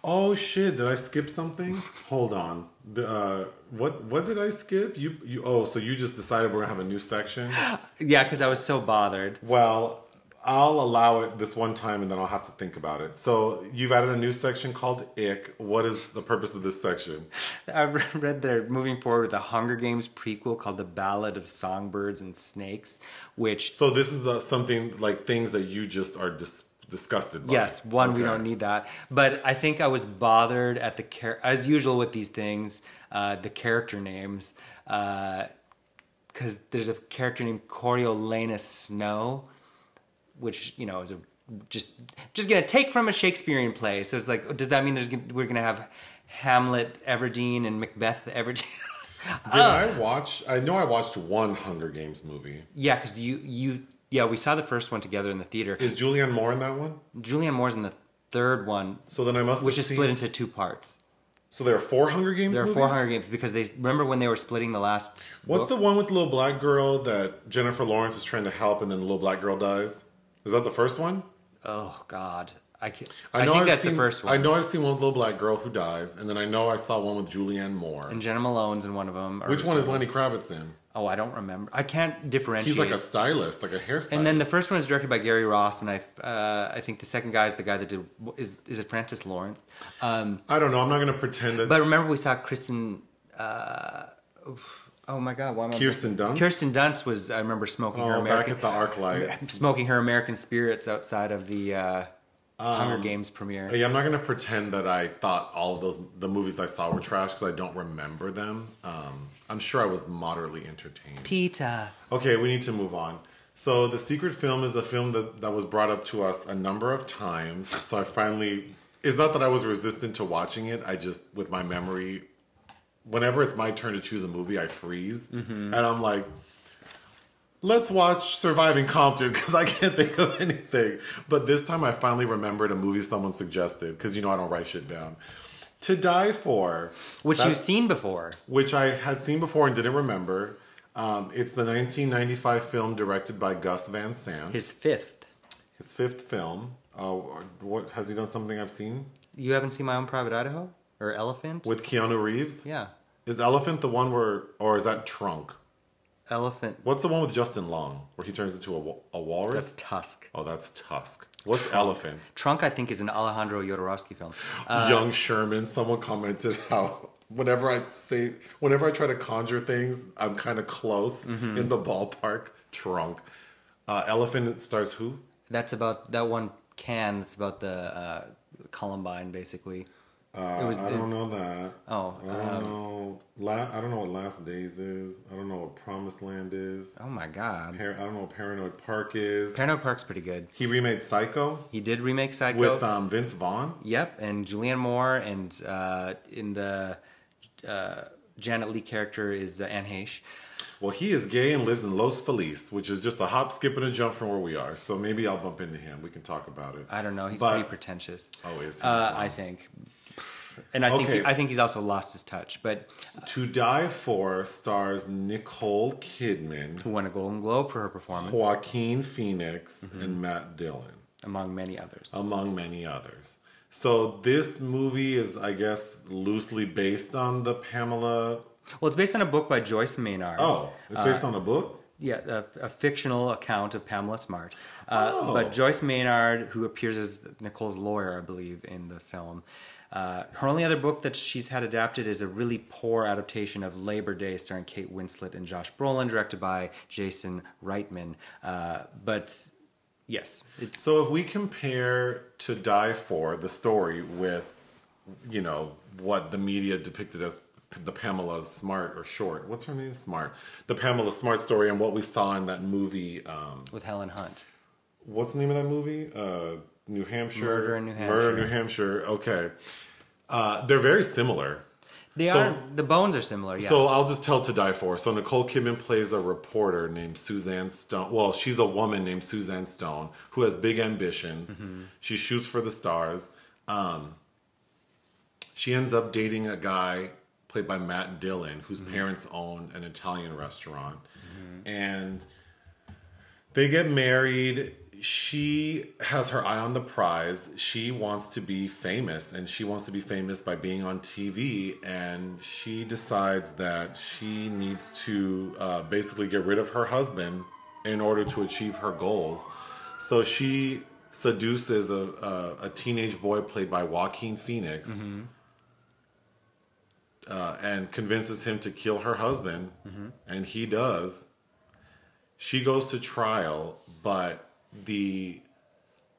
Oh shit! Did I skip something? Hold on. The, uh, what what did I skip? You you oh so you just decided we're gonna have a new section? yeah because i was so bothered Well, I'll allow it this one time and then I'll have to think about it. So you've added a new section called Ick. What is the purpose of this section? <laughs> i re- read they're moving forward with a hunger games prequel called the ballad of songbirds and snakes which So this is uh, something like things that you just are dis- disgusted by. Yes, one we don't need that. But I think I was bothered at the char- as usual with these things, uh, the character names, because there's a character named Coriolanus Snow, which you know is a just just gonna take from a Shakespearean play. So it's like, does that mean there's gonna, we're gonna have Hamlet Everdeen and Macbeth Everdeen? <laughs> Did uh, I watch? I know I watched one Hunger Games movie. yeah, because you you yeah we saw the first one together in the theater. Is Julianne Moore in that one? Julianne Moore's in the third one, So then I must which is seen- split into two parts. So there are four Hunger Games. There are movies? four Hunger Games because they remember when they were splitting the last. What's book? the one with the little black girl that Jennifer Lawrence is trying to help, and then the little black girl dies? Is that the first one? Oh God, I can, I I, know I've that's seen, the first one. I know I've seen one with little black girl who dies, and then I know I saw one with Julianne Moore. And Jena Malone's in one of them. Which one is. Lenny Kravitz in? Oh, I don't remember. I can't differentiate. He's like a stylist, like a hairstylist. and then the first one is directed by Gary Ross, and I, uh, I think the second guy is the guy that did. Is is it Francis Lawrence? Um, I don't know. I'm not going to pretend that. but remember, we saw Kristen. Uh, oh my God, why am I? Kirsten Dunst? Kirsten Dunst was. I remember smoking her oh, back American at the ArcLight. <laughs> smoking her American spirits outside of the uh, Hunger Um, Games premiere. Yeah, I'm not going to pretend that I thought all of those the movies I saw were trash because I don't remember them. Um, I'm sure I was moderately entertained. Peter. Okay, we need to move on. So, The Secret Film is a film that, that was brought up to us a number of times. So, I finally, it's not that I was resistant to watching it. I just, with my memory, whenever it's my turn to choose a movie, I freeze. And I'm like, let's watch Surviving Compton because I can't think of anything. But this time I finally remembered a movie someone suggested because, you know, I don't write shit down. To Die For. Which you've seen before. which I had seen before and didn't remember. Um, it's the 1995 film directed by Gus Van Sant. His, fifth. His fifth. fifth film. Uh, what has he done? Something I've seen You haven't seen My Own Private Idaho or Elephant? with Keanu Reeves. yeah, Is Elephant the one where, or is that Trunk? Elephant. What's the one with Justin Long where he turns into a, a walrus? That's Tusk. oh, that's Tusk. What's Elephant? Trunk, I think, is an Alejandro Jodorowsky film. <gasps> Uh, Young Sherman. Someone commented how whenever I say, whenever I try to conjure things, I'm kind of close Mm-hmm. in the ballpark. Trunk. Uh, Elephant stars who? That's about that one can. That's about the uh, Columbine, basically. Uh, It was- I don't know that. Oh, I don't know. La- I don't know what Last Days is. I don't know what Promised Land is. Oh my God, Par- I don't know what Paranoid Park is. Paranoid Park's pretty good. he remade Psycho He did remake Psycho. with um, Vince Vaughn. Yep, and Julianne Moore, and uh, in the uh, Janet Leigh character is uh, Anne Heche. Well, he is gay and lives in Los Feliz, which is just a hop, skip, and a jump from where we are. So maybe I'll bump into him. We can talk about it. I don't know. He's But- pretty pretentious. Oh, is he? Uh, I think, and I think Okay. I think he's also lost his touch. But To Die For stars Nicole Kidman, who won a Golden Globe for her performance, Joaquin Phoenix, Mm-hmm. and Matt Dillon, among many others. among many others. So this movie is, I guess, loosely based on the Pamela. Well, it's based on a book by Joyce Maynard. Oh, it's based Uh, on a book. Yeah, a, a fictional account of Pamela Smart. Uh, Oh. But Joyce Maynard, who appears as Nicole's lawyer, I believe, in the film, uh, her only other book that she's had adapted is a really poor adaptation of Labor Day, starring Kate Winslet and Josh Brolin, directed by Jason Reitman. Uh, but yes, it, So if we compare To Die For the story with, you know, what the media depicted as the Pamela Smart or Short, what's her name? Smart. The Pamela Smart story and what we saw in that movie. Um, with Helen Hunt. what's the name of that movie? Uh, New Hampshire. Murder in New Murder in New Hampshire. Okay. Uh, they're very similar. They So- are the bones are similar. Yeah. So I'll just tell to die for. So Nicole Kidman plays a reporter named Suzanne Stone. Well, she's a woman named Suzanne Stone who has big ambitions. She shoots for the stars. Um, she ends up dating a guy played by Matt Dillon, whose parents own an Italian restaurant, and they get married. She has her eye on the prize. She wants to be famous, and she wants to be famous by being on TV. And she decides that she needs to uh, basically get rid of her husband in order to achieve her goals. So she seduces a, a, a teenage boy played by Joaquin Phoenix uh, and convinces him to kill her husband, and he does. She goes to trial, but the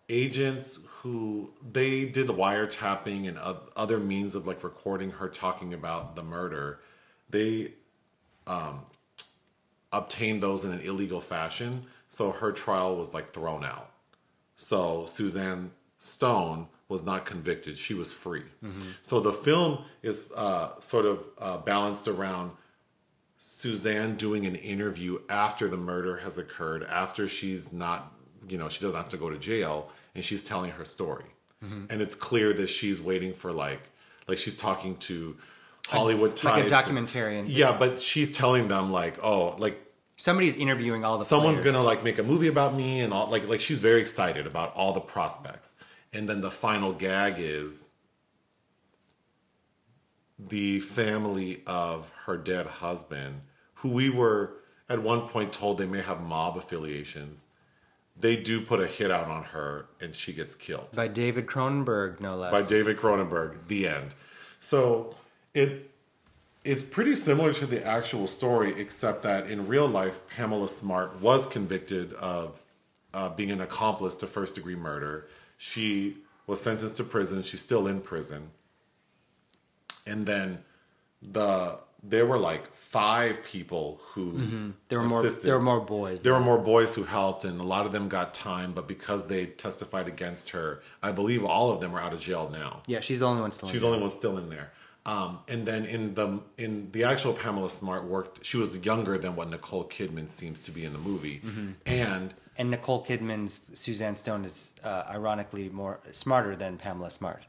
agents who they did wiretapping and other means of like recording her talking about the murder, they um, obtained those in an illegal fashion. So her trial was like thrown out. So Suzanne Stone was not convicted; she was free. So the film is uh, sort of uh, balanced around Suzanne doing an interview after the murder has occurred, after she's not, you know, she doesn't have to go to jail, and she's telling her story. And it's clear that she's waiting for like, like she's talking to Hollywood like a types. documentarian. Yeah, but she's telling them like, oh, like Somebody's interviewing all the. someone's players. gonna like make a movie about me and all like like she's very excited about all the prospects and then the final gag is the family of her dead husband who we were at one point told they may have mob affiliations they do put a hit out on her and she gets killed by David Cronenberg, no less. by David Cronenberg. The end. So it it's pretty similar to the actual story, except that in real life, Pamela Smart was convicted of uh, being an accomplice to first degree murder. She was sentenced to prison. She's still in prison. And then the there were like five people who There were more. assisted. There were more boys. There were more boys who helped, and a lot of them got time. But because they testified against her, I believe all of them are out of jail now. yeah, she's the only one still. in She's the only one still in there. Um, and then in the in the actual Pamela Smart worked, she was younger than what Nicole Kidman seems to be in the movie, and And Nicole Kidman's Suzanne Stone is uh, ironically more smarter than Pamela Smart.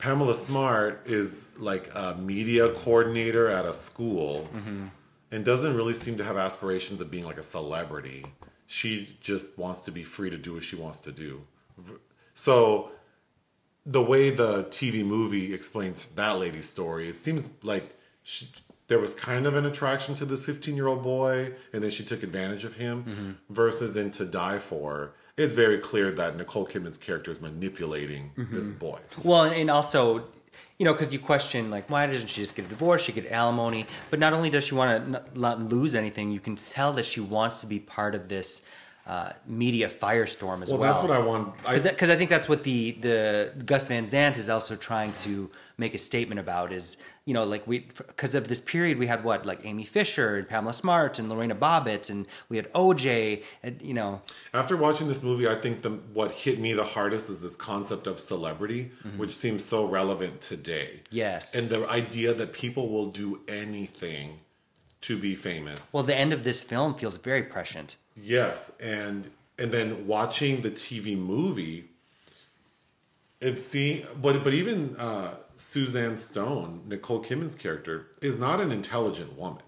Pamela Smart is like a media coordinator at a school mm-hmm. and doesn't really seem to have aspirations of being like a celebrity. She just wants to be free to do what she wants to do. So the way the TV movie explains that lady's story, it seems like she, there was kind of an attraction to this 15 year old boy and then she took advantage of him mm-hmm. versus in To Die For. It's very clear that Nicole Kidman's character is manipulating this boy. Well, and also you know, because you question like, why doesn't she just get a divorce? She get alimony, but not only does she want to not lose anything, you can tell that she wants to be part of this uh, media firestorm as well. Well, that's what I want. Because I think that's what the the Gus Van Sant is also trying to make a statement about is you know like we because of this period we had what like Amy Fisher and Pamela Smart and Lorena Bobbitt and we had OJ and you know After watching this movie, I think the what hit me the hardest is this concept of celebrity, which seems so relevant today. yes And the idea that people will do anything to be famous. well the end of this film feels very prescient Yes, and and then watching the TV movie, and see, but but even uh, Suzanne Stone, Nicole Kidman's character, is not an intelligent woman.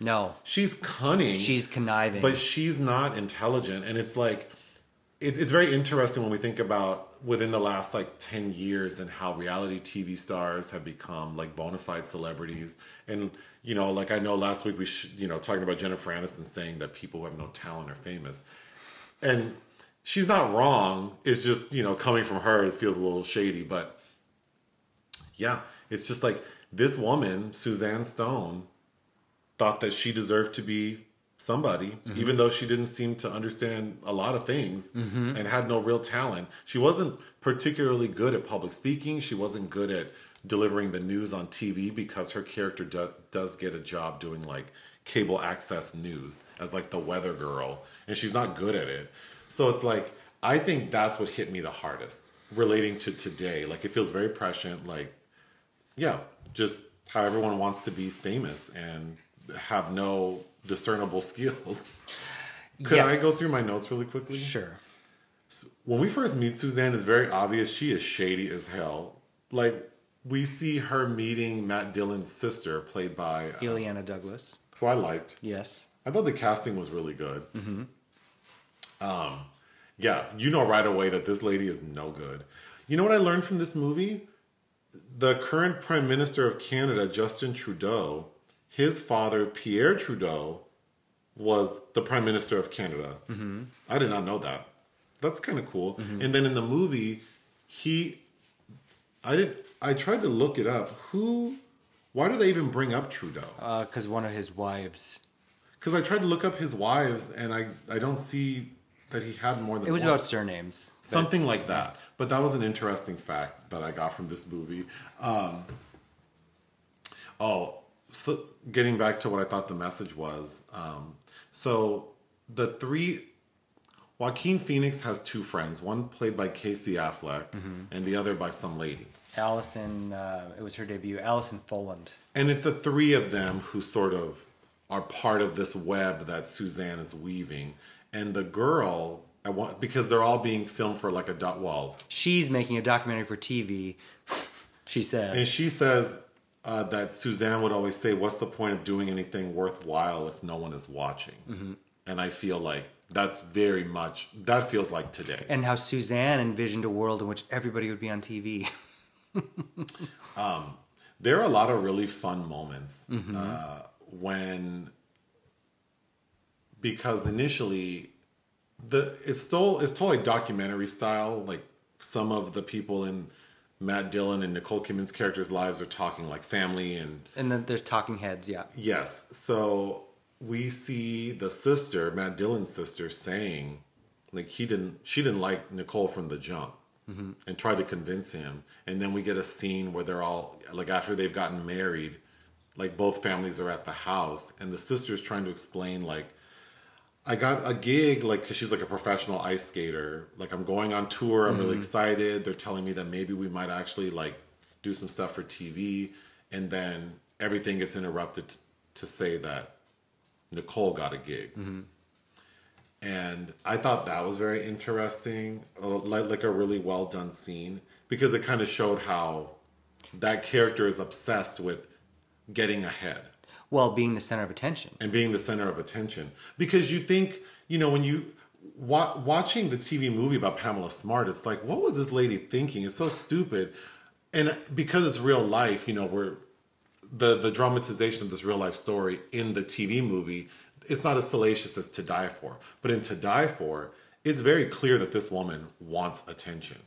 no She's cunning. she's conniving but she's not intelligent and it's like it, it's very interesting when we think about within the last like 10 years and how reality tv stars have become like bona fide celebrities and you know like i know last week we sh- you know talking about jennifer aniston saying that people who have no talent are famous and she's not wrong it's just you know coming from her it feels a little shady but yeah it's just like this woman suzanne stone thought that she deserved to be somebody, mm-hmm. even though she didn't seem to understand a lot of things mm-hmm. and had no real talent. She wasn't particularly good at public speaking. She wasn't good at delivering the news on TV because her character do, does get a job doing like cable access news as like the weather girl, and she's not good at it. So it's like, I think that's what hit me the hardest relating to today. Like, it feels very prescient. Like, yeah, just how everyone wants to be famous and have no discernible <laughs> skills. Could I go through my notes really quickly? sure When we first meet Suzanne, it's very obvious she is shady as hell. Like we see her meeting Matt Dillon's sister, played by uh, Illeana Douglas who I liked. yes I thought the casting was really good. Um, yeah, you know right away that this lady is no good. You know what I learned from this movie? The current Prime Minister of Canada, Justin Trudeau, his father, Pierre Trudeau, was the Prime Minister of Canada. Mm-hmm. I did not know that. That's kind of cool. Mm-hmm. And then in the movie, he, I did, I tried to look it up. Who, why do they even bring up Trudeau? Uh, because one of his wives Because I tried to look up his wives, and I I don't see that he had more than. it was one. about surnames something like that. But that was an interesting fact that I got from this movie. Um, oh, so getting back to what I thought the message was. Um, so the three. Joaquin Phoenix has two friends, one played by Casey Affleck and the other by some lady. Allison, uh, it was her debut. Alison Folland. And it's the three of them who sort of are part of this web that Suzanne is weaving. And the girl, I want because they're all being filmed for like a dot wall. She's making a documentary for TV. <laughs> she says. And she says uh, that Suzanne would always say, "What's the point of doing anything worthwhile if no one is watching?" And I feel like that's very much that feels like today. and how Suzanne envisioned a world in which everybody would be on TV. <laughs> there are a lot of really fun moments uh, when because initially the it's still it's like documentary style like some of the people in Matt Dillon and Nicole Kidman's characters' lives are talking like family and and then there's talking heads, yeah. yes. So we see the sister Matt Dillon's sister saying like he didn't she didn't like Nicole from the jump mm-hmm. and tried to convince him. And then we get a scene where they're all like after they've gotten married like both families are at the house and the sister's trying to explain like I got a gig like cuz she's like a professional ice skater. Like I'm going on tour. I'm really mm. excited. They're telling me that maybe we might actually like do some stuff for TV and then everything gets interrupted t- to say that Nicole got a gig. Mm-hmm. And I thought that was very interesting, like like a really well done scene because it kind of showed how that character is obsessed with getting ahead Well, being the center of attention. and being the center of attention. Because you think, you know, when you wa- watching the TV movie about Pamela Smart, it's like, what was this lady thinking? It's so stupid. And because it's real life, you know, we're the the dramatization of this real life story in the TV movie, it's not as salacious as To Die For. But in To Die For, it's very clear that this woman wants attention.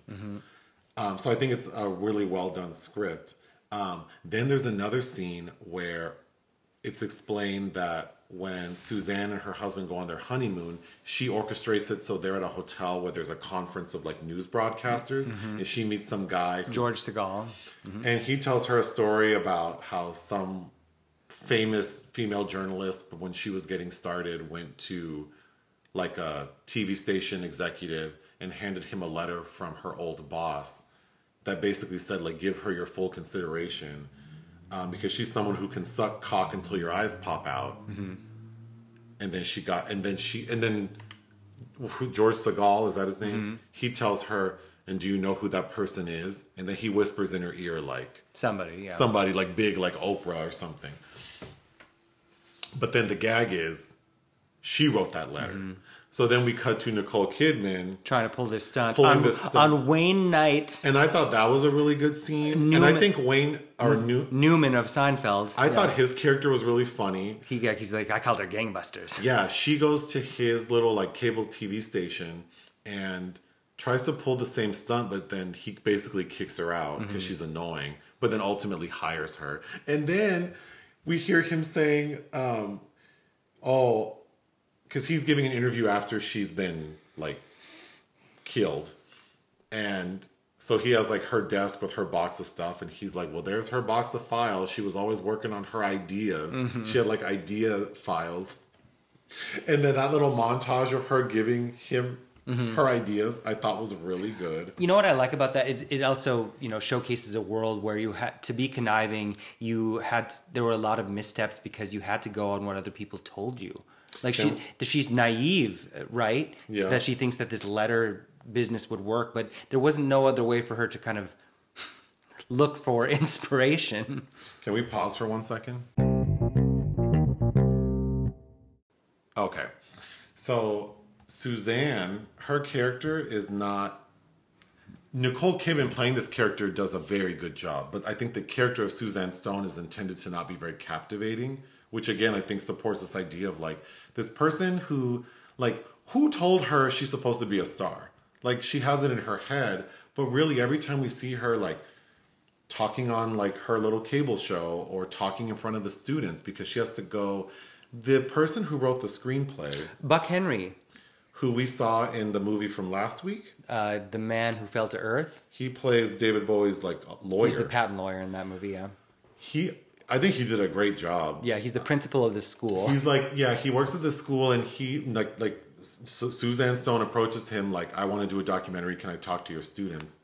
Um, so I think it's a really well done script. Um, then there's another scene where it's explained that when Suzanne and her husband go on their honeymoon, she orchestrates it so they're at a hotel where there's a conference of like news broadcasters, mm-hmm. and she meets some guy, George Segal. Mm-hmm. and he tells her a story about how some famous female journalist, when she was getting started, went to like a TV station executive and handed him a letter from her old boss that basically said like give her your full consideration um, because she's someone who can suck cock until your eyes pop out. And then she got and then she and then george segal is that his name? He tells her and do you know who that person is? And then he whispers in her ear like Somebody, yeah. somebody like big like oprah or something. But then the gag is she wrote that letter. Mm-hmm. So then we cut to nicole kidman Trying to pull this stunt Pulling on, this stunt. on Wayne Knight and I thought that was a really good scene. and I think Wayne or New, Newman of Seinfeld. I Yeah. thought his character was really funny. he he's like I called her gangbusters. <laughs> Yeah, she goes to his little like cable TV station and tries to pull the same stunt, but then he basically kicks her out because she's annoying. But then ultimately hires her, and then we hear him saying, um, "Oh." Because he's giving an interview after she's been like killed, and so he has like her desk with her box of stuff, and he's like, "Well, there's her box of files. She was always working on her ideas. Mm-hmm. She had like idea files." And then that little montage of her giving him mm-hmm. her ideas, I thought was really good. You know what I like about that? It, it also, you know, showcases a world where you had to be conniving. You had there were a lot of missteps because you had to go on what other people told you. Like she, Yeah. she's naive, uh, right? So that she thinks that this letter business would work, but there wasn't no other way for her to kind of look for <laughs> inspiration. Can we pause for one second? Okay. So Suzanne, her character is not Nicole Kidman playing this character does a very good job, but I think the character of Suzanne Stone is intended to not be very captivating, which again I think supports this idea of like this person who like who told her she's supposed to be a star? Like she has it in her head, but really every time we see her like talking on like her little cable show or talking in front of the students because she has to go the person who wrote the screenplay Buck Henry, who we saw in the movie from last week uh, the man who fell to earth, he plays david bowie's like lawyer he's the patent lawyer in that movie. Yeah, he i think he did a great job yeah, he's the principal of this school. he's like yeah he works at the school and he like like Su- suzanne stone approaches him like i want to do a documentary can i talk to your students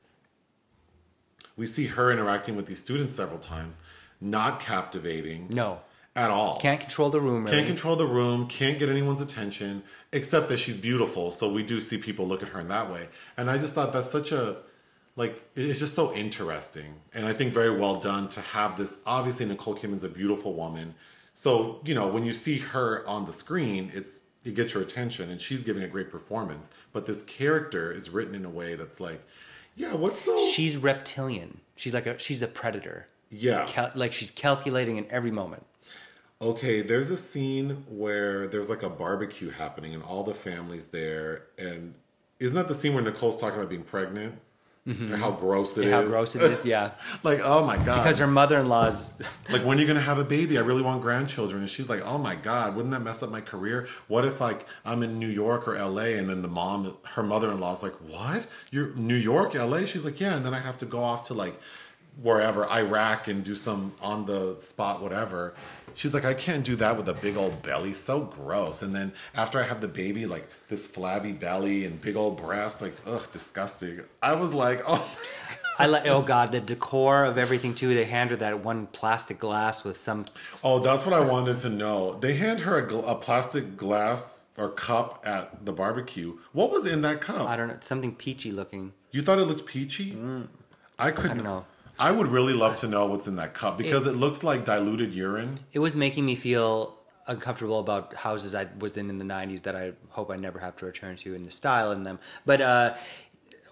we see her interacting with these students several times not captivating no, at all can't control the room. Really. can't control the room, can't get anyone's attention, except that she's beautiful. So we do see people look at her in that way. And I just thought that's such a like it's just so interesting. And I think very well done to have this obviously Nicole Kidman's a beautiful woman. So, you know, when you see her on the screen, it's it gets your attention and she's giving a great performance. But this character is written in a way that's like, yeah, what's so she's reptilian. She's like a she's a predator. Yeah. Cal- like she's calculating in every moment. Okay, there's a scene where there's like a barbecue happening and all the families there, and isn't that the scene where Nicole's talking about being pregnant and how gross it is? How gross it is, <laughs> yeah. like, oh my god! Because her mother-in-law's <laughs> like, when are you gonna have a baby? I really want grandchildren. And she's like, oh my god, wouldn't that mess up my career? What if like I'm in New York or L.A. and then the mom, her mother-in-law's like, what? You're New York, L.A. She's like, yeah, and then I have to go off to like wherever Iraq and do some on the spot whatever. She's like, I can't do that with a big old belly. So gross. And then after I have the baby, like this flabby belly and big old breast, like ugh, disgusting. I was like, <laughs> oh. I like oh god, the decor of everything too. They hand her that one plastic glass with some Oh, that's what I wanted to know. They hand her a, gl- a plastic glass or cup at the barbecue. What was in that cup? I don't know, something peachy looking. You thought it looked peachy? Mm. I couldn't. don't know. I would really love to know what's in that cup because it, looks like diluted urine. It was making me feel uncomfortable about houses I was in in the 90s that I hope I never have to return to in the style in them. But uh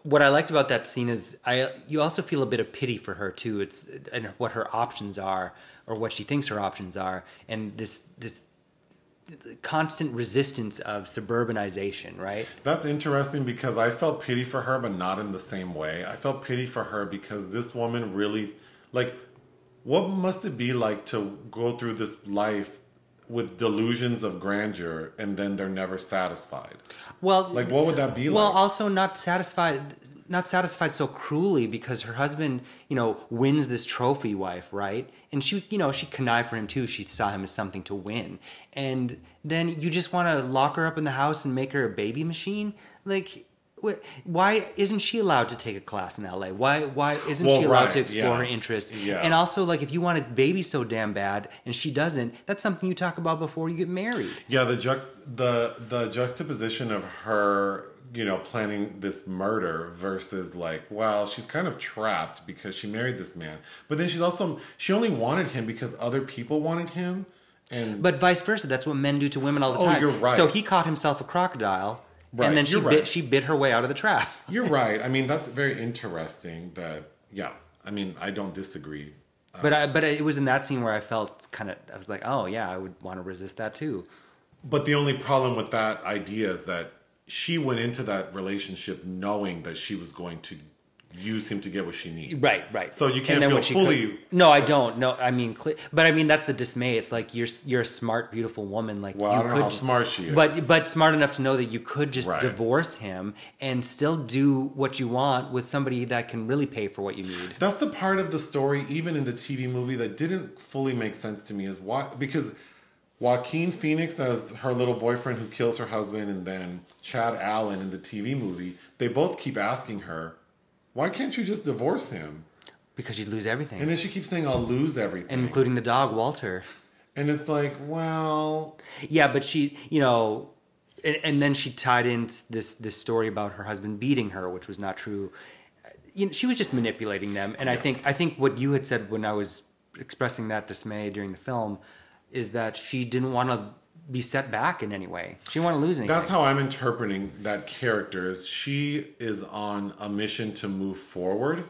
what I liked about that scene is I you also feel a bit of pity for her too. It's and what her options are or what she thinks her options are and this this constant resistance of suburbanization, right? That's interesting because I felt pity for her, but not in the same way. I felt pity for her because this woman really, like, what must it be like to go through this life with delusions of grandeur and then they're never satisfied? Well, Like, what would that be well, like? Well, also not satisfied, not satisfied so cruelly because her husband, you know, wins this trophy wife, right? And she, you know, she connived for him too. She saw him as something to win, and then you just want to lock her up in the house and make her a baby machine, like. wh- Why isn't she allowed to take a class in LA? Why why isn't Well, she allowed right, to explore yeah. her interests? Yeah. And also, like, if you want a baby so damn bad and she doesn't, that's something you talk about before you get married. Yeah, the the the juxtaposition of her, you know, planning this murder versus like, well, she's kind of trapped because she married this man, but then she's also she only wanted him because other people wanted him, and But vice versa, that's what men do to women all the Oh, time. you're right. So he caught himself a crocodile, Right, and then she you're bit she bit her way out of the trap. <laughs> you're right. I mean, that's very interesting. That yeah, I mean, I don't disagree. Uh, but I, but it was in that scene where I felt kind of I was like, oh yeah, I would want to resist that too. But the only problem with that idea is that she went into that relationship knowing that she was going to use him to get what she needs. Right, right. So you can't feel fully. could- no, I don't. No, I mean, but I mean that's the dismay. It's like you're you're a smart, beautiful woman. Like Well, you I don't know could, how smart she is. but but smart enough to know that you could just Right. divorce him and still do what you want with somebody that can really pay for what you need. That's the part of the story, even in the TV movie, that didn't fully make sense to me. Is why because Joaquin Phoenix as her little boyfriend who kills her husband, and then Chad Allen in the TV movie, they both keep asking her, "Why can't you just divorce him?" Because you'd lose everything, And then she keeps saying, "I'll lose everything," including the dog Walter. and it's like, well, Yeah, but she, you know, and, and then she tied in this this story about her husband beating her, which was not true. You know, she was just manipulating them, and I think I think what you had said when I was expressing that dismay during the film is that she didn't want to be set back in any way. She didn't want to lose anything. That's how I'm interpreting that character is she is on a mission to move forward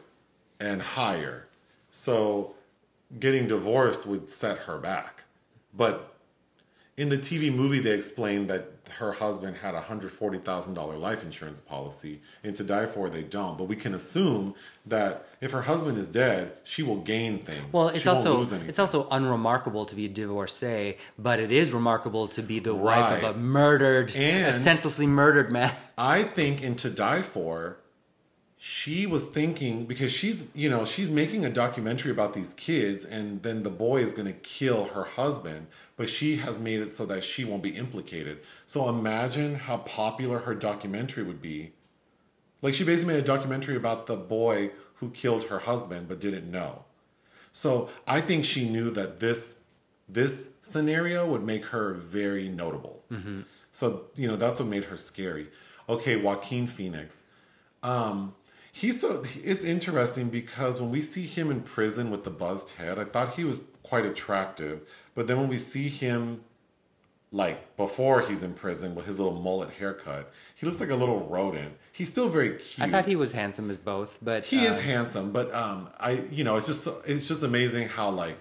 and higher. So getting divorced would set her back. But in the TV movie they explained that her husband had a $140,000 life insurance policy and to die for they don't. But we can assume that if her husband is dead, she will gain things. well, it's She also lose anything. it's also unremarkable to be a divorcee, but it is remarkable to be the wife of a murdered, and a senselessly murdered man. I think in To Die For, she was thinking because she's you know she's making a documentary about these kids and then the boy is going to kill her husband but she has made it so that she won't be implicated. So imagine how popular her documentary would be. Like she basically made a documentary about the boy who killed her husband but didn't know. So i think she knew that this this scenario would make her very notable. So you know that's what made her scary. Okay joaquin phoenix. Um, he's so it's interesting because when we see him in prison with the buzzed head, I thought he was quite attractive. But then when we see him like before he's in prison with his little mullet haircut, he looks like a little rodent. He's still very cute. I thought he was handsome as both, but he uh, is handsome, but um, I you know it's just it's just amazing how like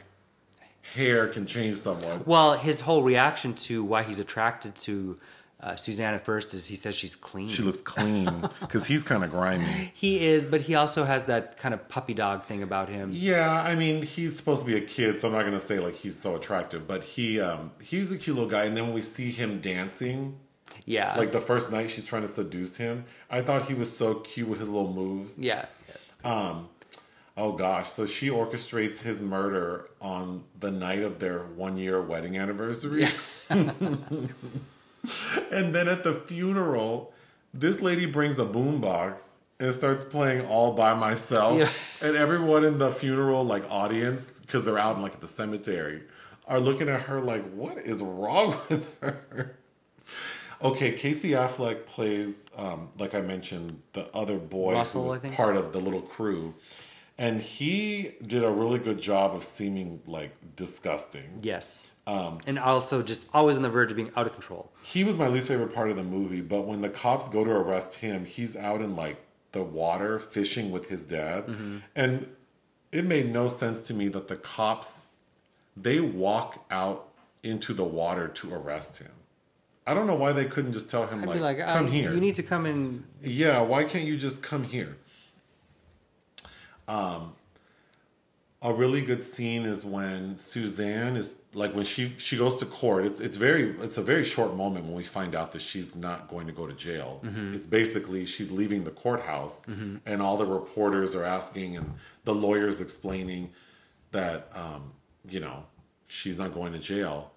hair can change someone. Well, his whole reaction to why he's attracted to uh, Suzanne at first is he says she's clean. She looks clean <laughs> because he's kind of grimy. he is, but he also has that kind of puppy dog thing about him. Yeah, I mean, he's supposed to be a kid, so I'm not gonna say like he's so attractive, but he um he's a cute little guy. And then when we see him dancing, Yeah, like the first night she's trying to seduce him, I thought he was so cute with his little moves. yeah. Um. Oh gosh, so she orchestrates his murder on the night of their one year wedding anniversary. <laughs> <laughs> <laughs> and then at the funeral, this lady brings a boombox and starts playing all by myself. Yeah. And everyone in the funeral like audience, because they're out in like the cemetery, are looking at her like, what is wrong <laughs> with her? Okay, Casey Affleck plays, um, like I mentioned, the other boy Russell, who was part of the little crew, and he did a really good job of seeming like disgusting. Yes. Um, and also just always on the verge of being out of control. He was my least favorite part of the movie, but when the cops go to arrest him, he's out in like the water fishing with his dad, and it made no sense to me that the cops they walk out into the water to arrest him. I don't know why they couldn't just tell him like, like, come uh, here. You need to come in. Yeah, why can't you just come here? Um, a really good scene is when Suzanne is like when she she goes to court. It's it's very it's a very short moment when we find out that she's not going to go to jail. It's basically she's leaving the courthouse, and all the reporters are asking, and the lawyers explaining that um, you know she's not going to jail.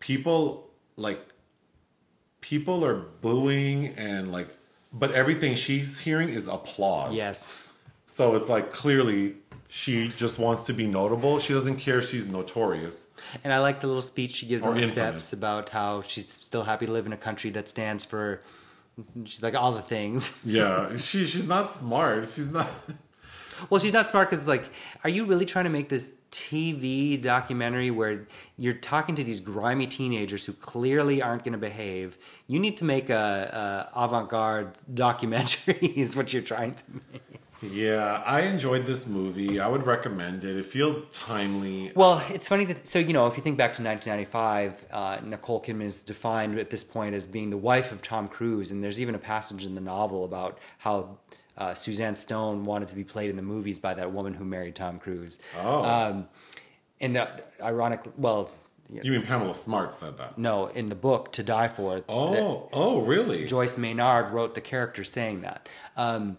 People like people are booing and like, but everything she's hearing is applause. Yes. So it's like clearly she just wants to be notable. She doesn't care if she's notorious. And I like the little speech she gives Or on the infamous. steps about how she's still happy to live in a country that stands for, she's like all the things. <laughs> Yeah, she she's not smart. She's not. <laughs> Well, she's not smart because, like, are you really trying to make this TV documentary where you're talking to these grimy teenagers who clearly aren't going to behave? You need to make a, a avant-garde <laughs> documentary. is what you're trying to make. Yeah, I enjoyed this movie. I would recommend it. It feels timely. Well, it's funny that so you know if you think back to 1995, uh, Nicole Kidman is defined at this point as being the wife of Tom Cruise, and there's even a passage in the novel about how uh, Suzanne Stone wanted to be played in the movies by that woman who married Tom Cruise. Oh. Um, and the, ironic, well, You mean Pamela Smart said that? no, in the book To Die For, Oh, oh, really? Joyce Maynard wrote the character saying that. Um,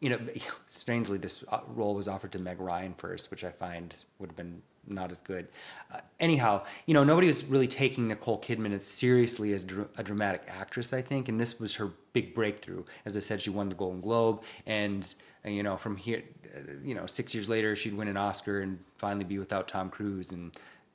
you know, <laughs> strangely, this uh, role was offered to Meg Ryan first, which I find would have been not as good. Uh, anyhow, you know, nobody was really taking Nicole Kidman as seriously as dr- a dramatic actress, I think, and this was her big breakthrough. As I said, she won the Golden Globe, and uh, you know, from here, uh, you know, six years later, she'd win an Oscar and finally be without Tom Cruise and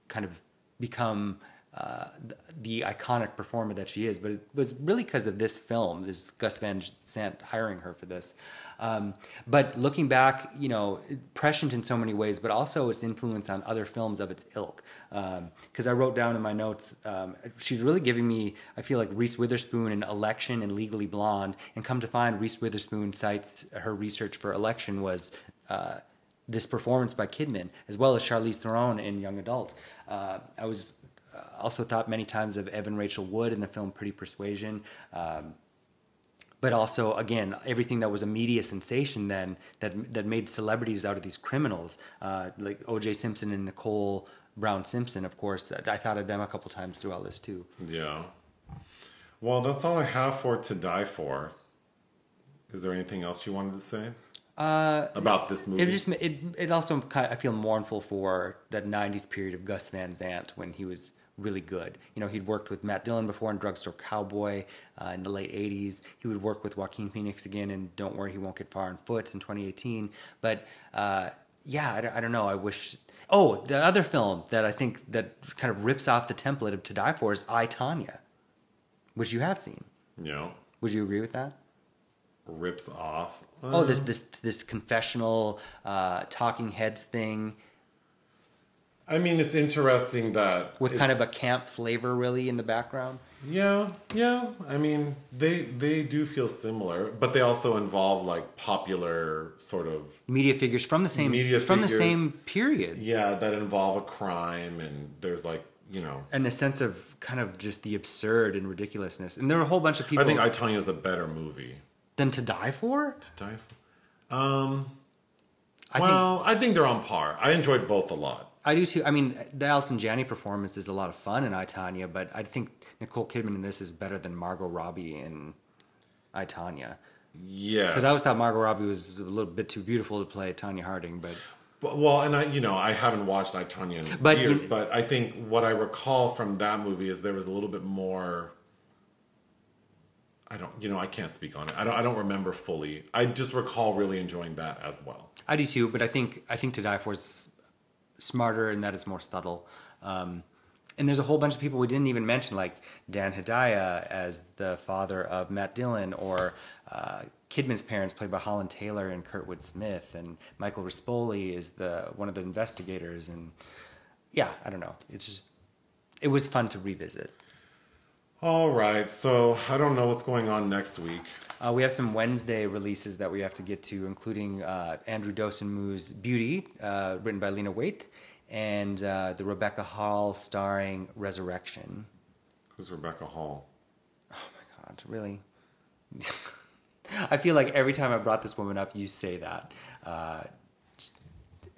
kind of become uh, the, the iconic performer that she is. But it was really because of this film, this Gus Van Sant hiring her for this. Um, but looking back, you know, prescient in so many ways, but also its influence on other films of its ilk. Because I wrote down in my notes, um, she's really giving me, I feel like Reese Witherspoon in Election and Legally Blonde. And come to find, Reese Witherspoon cites her research for Election was uh, this performance by Kidman, as well as Charlize Theron in Young Adult. Uh, I was uh, also thought many times of Evan Rachel Wood in the film Pretty Persuasion. Um, but also again everything that was a media sensation then that that made celebrities out of these criminals uh, like O.J. Simpson and Nicole Brown Simpson of course I thought of them a couple times throughout this too Yeah. Well, that's all I have for To Die For. Is there anything else you wanted to say uh, about this movie? it just it it also kind of, I feel mournful for that '90s period of Gus Van Sant when he was really good. You know, he'd worked with Matt Dillon before in Drugstore Cowboy uh, in the late '80s. He would work with Joaquin Phoenix again in Don't Worry, He Won't Get Far on Foot in 2018. But uh, yeah, I don't, I don't know. I wish. Oh, the other film that I think that kind of rips off the template of To Die For is I Tonya, which you have seen. know, Would you agree with that? rips off. Oh, this this this confessional uh, talking heads thing I mean, it's interesting that with it- kind of a camp flavor, really, in the background. Yeah, yeah. I mean, they they do feel similar, but they also involve like popular sort of Media figures from the same Media from the same period, yeah that involve a crime, and there's like you know. and a sense of kind of just the absurd and ridiculousness. And there are a whole bunch of people I think I Tonya is a better movie. than to die for. To Die for- Um. I think well, I think they're on par. I enjoyed both a lot. I do too. I mean, the Allison Janney performance is a lot of fun in I Tonya, but I think Nicole Kidman in this is better than Margot Robbie in I Tonya. Yes. Because I always thought Margot Robbie was a little bit too beautiful to play Tonya Harding, but But- Well, and I, you know, I haven't watched I Tonya in But years, you- but I think what I recall from that movie is there was a little bit more. I don't, you know, I can't speak on it. I don't, I don't remember fully. I just recall really enjoying that as well. I do too, but I think I think To Die For is smarter and that it's more subtle. Um, and there's a whole bunch of people we didn't even mention, like Dan Hedaya as the father of Matt Dillon, or uh, Kidman's parents, played by Holland Taylor and Kurtwood Smith, and Michael Rispoli is the one of the investigators. And yeah, I don't know. It's just it was fun to revisit. All right, so I don't know what's going on next week. Uh, we have some Wednesday releases that we have to get to, including uh, Andrew Dosunmu's Beauty, uh, written by Lena Waithe, and uh, the Rebecca Hall starring Resurrection. Who's Rebecca Hall? Oh my God, really? <laughs> I feel like every time I brought this woman up, you say that. Uh,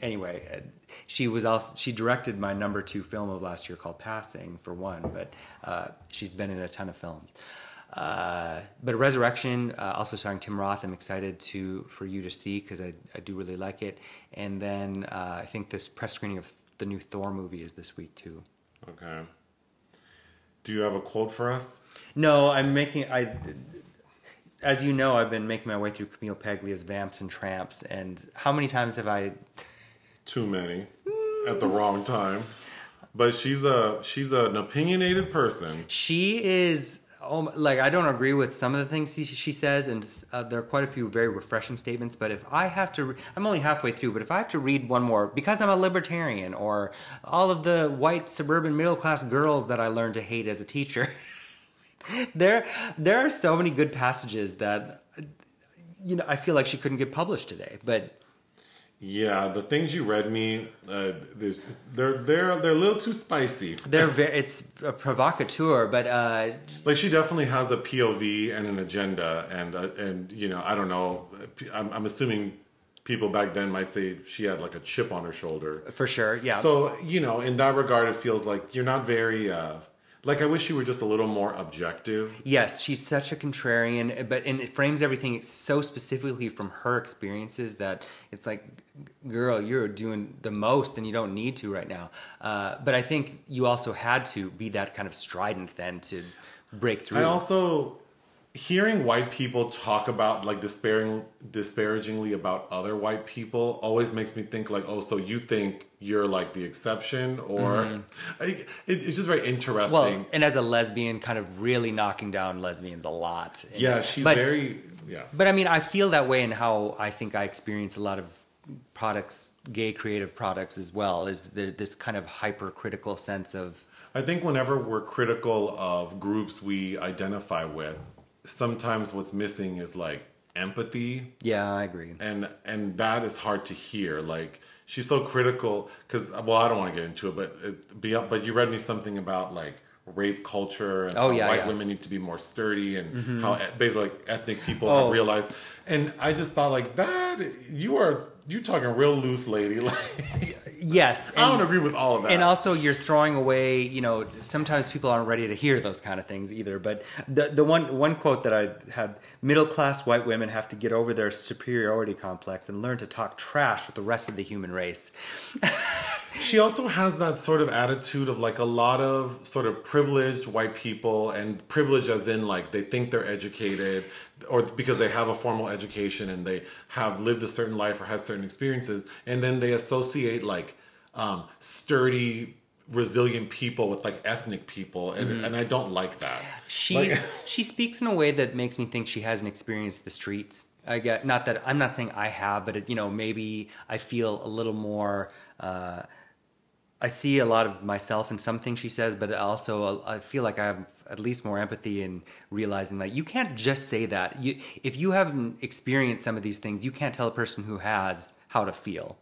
anyway, uh, she was also she directed my number two film of last year called Passing for one, but uh, she's been in a ton of films. Uh, but Resurrection, uh, also starring Tim Roth, I'm excited to for you to see because I, I do really like it. And then uh, I think this press screening of the new Thor movie is this week too. Okay. Do you have a quote for us? No, I'm making I. As you know, I've been making my way through Camille Paglia's Vamps and Tramps, and how many times have I? Too many, at the wrong time. But she's a she's an opinionated person. She is. Oh, like I don't agree with some of the things she, she says, and uh, there are quite a few very refreshing statements. But if I have to, re- I'm only halfway through. But if I have to read one more because I'm a libertarian, or all of the white suburban middle class girls that I learned to hate as a teacher, <laughs> there there are so many good passages that you know I feel like she couldn't get published today. But Yeah, the things you read me, uh, they're they're they're a little too spicy. they're very it's a provocateur. But uh, Like she definitely has a POV and an agenda, and uh, and you know I don't know. I'm, I'm assuming people back then might say she had like a chip on her shoulder. for sure, yeah. So you know, in that regard, it feels like you're not very. Uh, like I wish you were just a little more objective. Yes, she's such a contrarian, but and it frames everything so specifically from her experiences that it's like, girl, you're doing the most, and you don't need to right now. Uh, but I think you also had to be that kind of strident then to break through. I also hearing white people talk about like despairing disparagingly about other white people always makes me think like oh so you think you're like the exception or I, it, it's just very interesting well, and as a lesbian, kind of really knocking down lesbians a lot. yeah she's But- very yeah But I mean, I feel that way in how I think I experience a lot of products, gay creative products as well. Is there this kind of hypercritical sense of I think whenever we're critical of groups we identify with sometimes what's missing is like empathy yeah, I agree. and and that is hard to hear like she's so critical because well i don't want to get into it but it, be up but you read me something about like rape culture and Oh, yeah, white yeah. Mm-hmm. women need to be more sturdy and how e- basically like ethnic people Oh. have realized and i just thought like that you are you talking real loose lady <laughs> like Yes, i don't agree with all of that And also, you're throwing away. You know, sometimes people aren't ready to hear those kind of things either. But the the one one quote that I had: middle class white women have to get over their superiority complex and learn to talk trash with the rest of the human race. She also has that sort of attitude of like a lot of sort of privileged white people, and privilege as in like they think they're educated or because they have a formal education and they have lived a certain life or had certain experiences, and then they associate like um, sturdy, resilient people with like ethnic people, and, and I don't like that. She Like- <laughs> she speaks in a way that makes me think she hasn't experienced the streets. I get not that I'm not saying I have, but it, you know maybe I feel a little more. Uh, I see a lot of myself in some things she says, but also I feel like I have at least more empathy in realizing that you can't just say that. You, if you haven't experienced some of these things, you can't tell a person who has how to feel.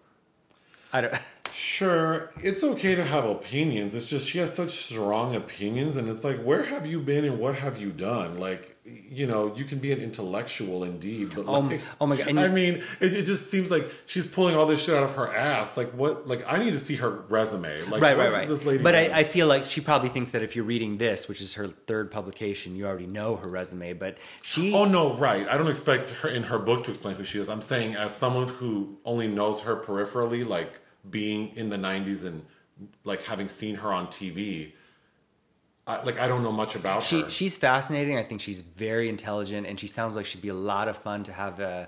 I don't. <laughs> Sure, it's okay to have opinions. It's just she has such strong opinions, and it's like, where have you been and what have you done? Like, you know, you can be an intellectual indeed, but Oh, like, oh my God, and I mean, it, it just seems like she's pulling all this shit out of her ass. Like, what? Like, I need to see her resume. Like, right, what right, right. This lady but? I, I feel like she probably thinks that if you're reading this, which is her third publication, you already know her resume. But she, Oh no, right. I don't expect her in her book to explain who she is. I'm saying as someone who only knows her peripherally, like being in the '90s and like having seen her on TV. I, like I don't know much about she her. she's fascinating. I think she's very intelligent, and she sounds like she'd be a lot of fun to have a,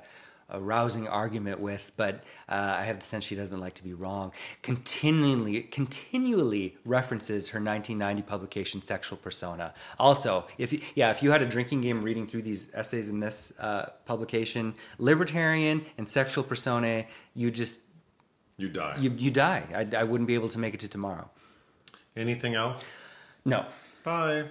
a rousing argument with. But uh, I have the sense she doesn't like to be wrong. Continually, continually references her 1990 publication "Sexual Persona." Also, if you, yeah, if you had a drinking game reading through these essays in this uh, publication, libertarian and sexual persona, you just you die. You, you die. I, I wouldn't be able to make it to tomorrow. Anything else? No. Bye.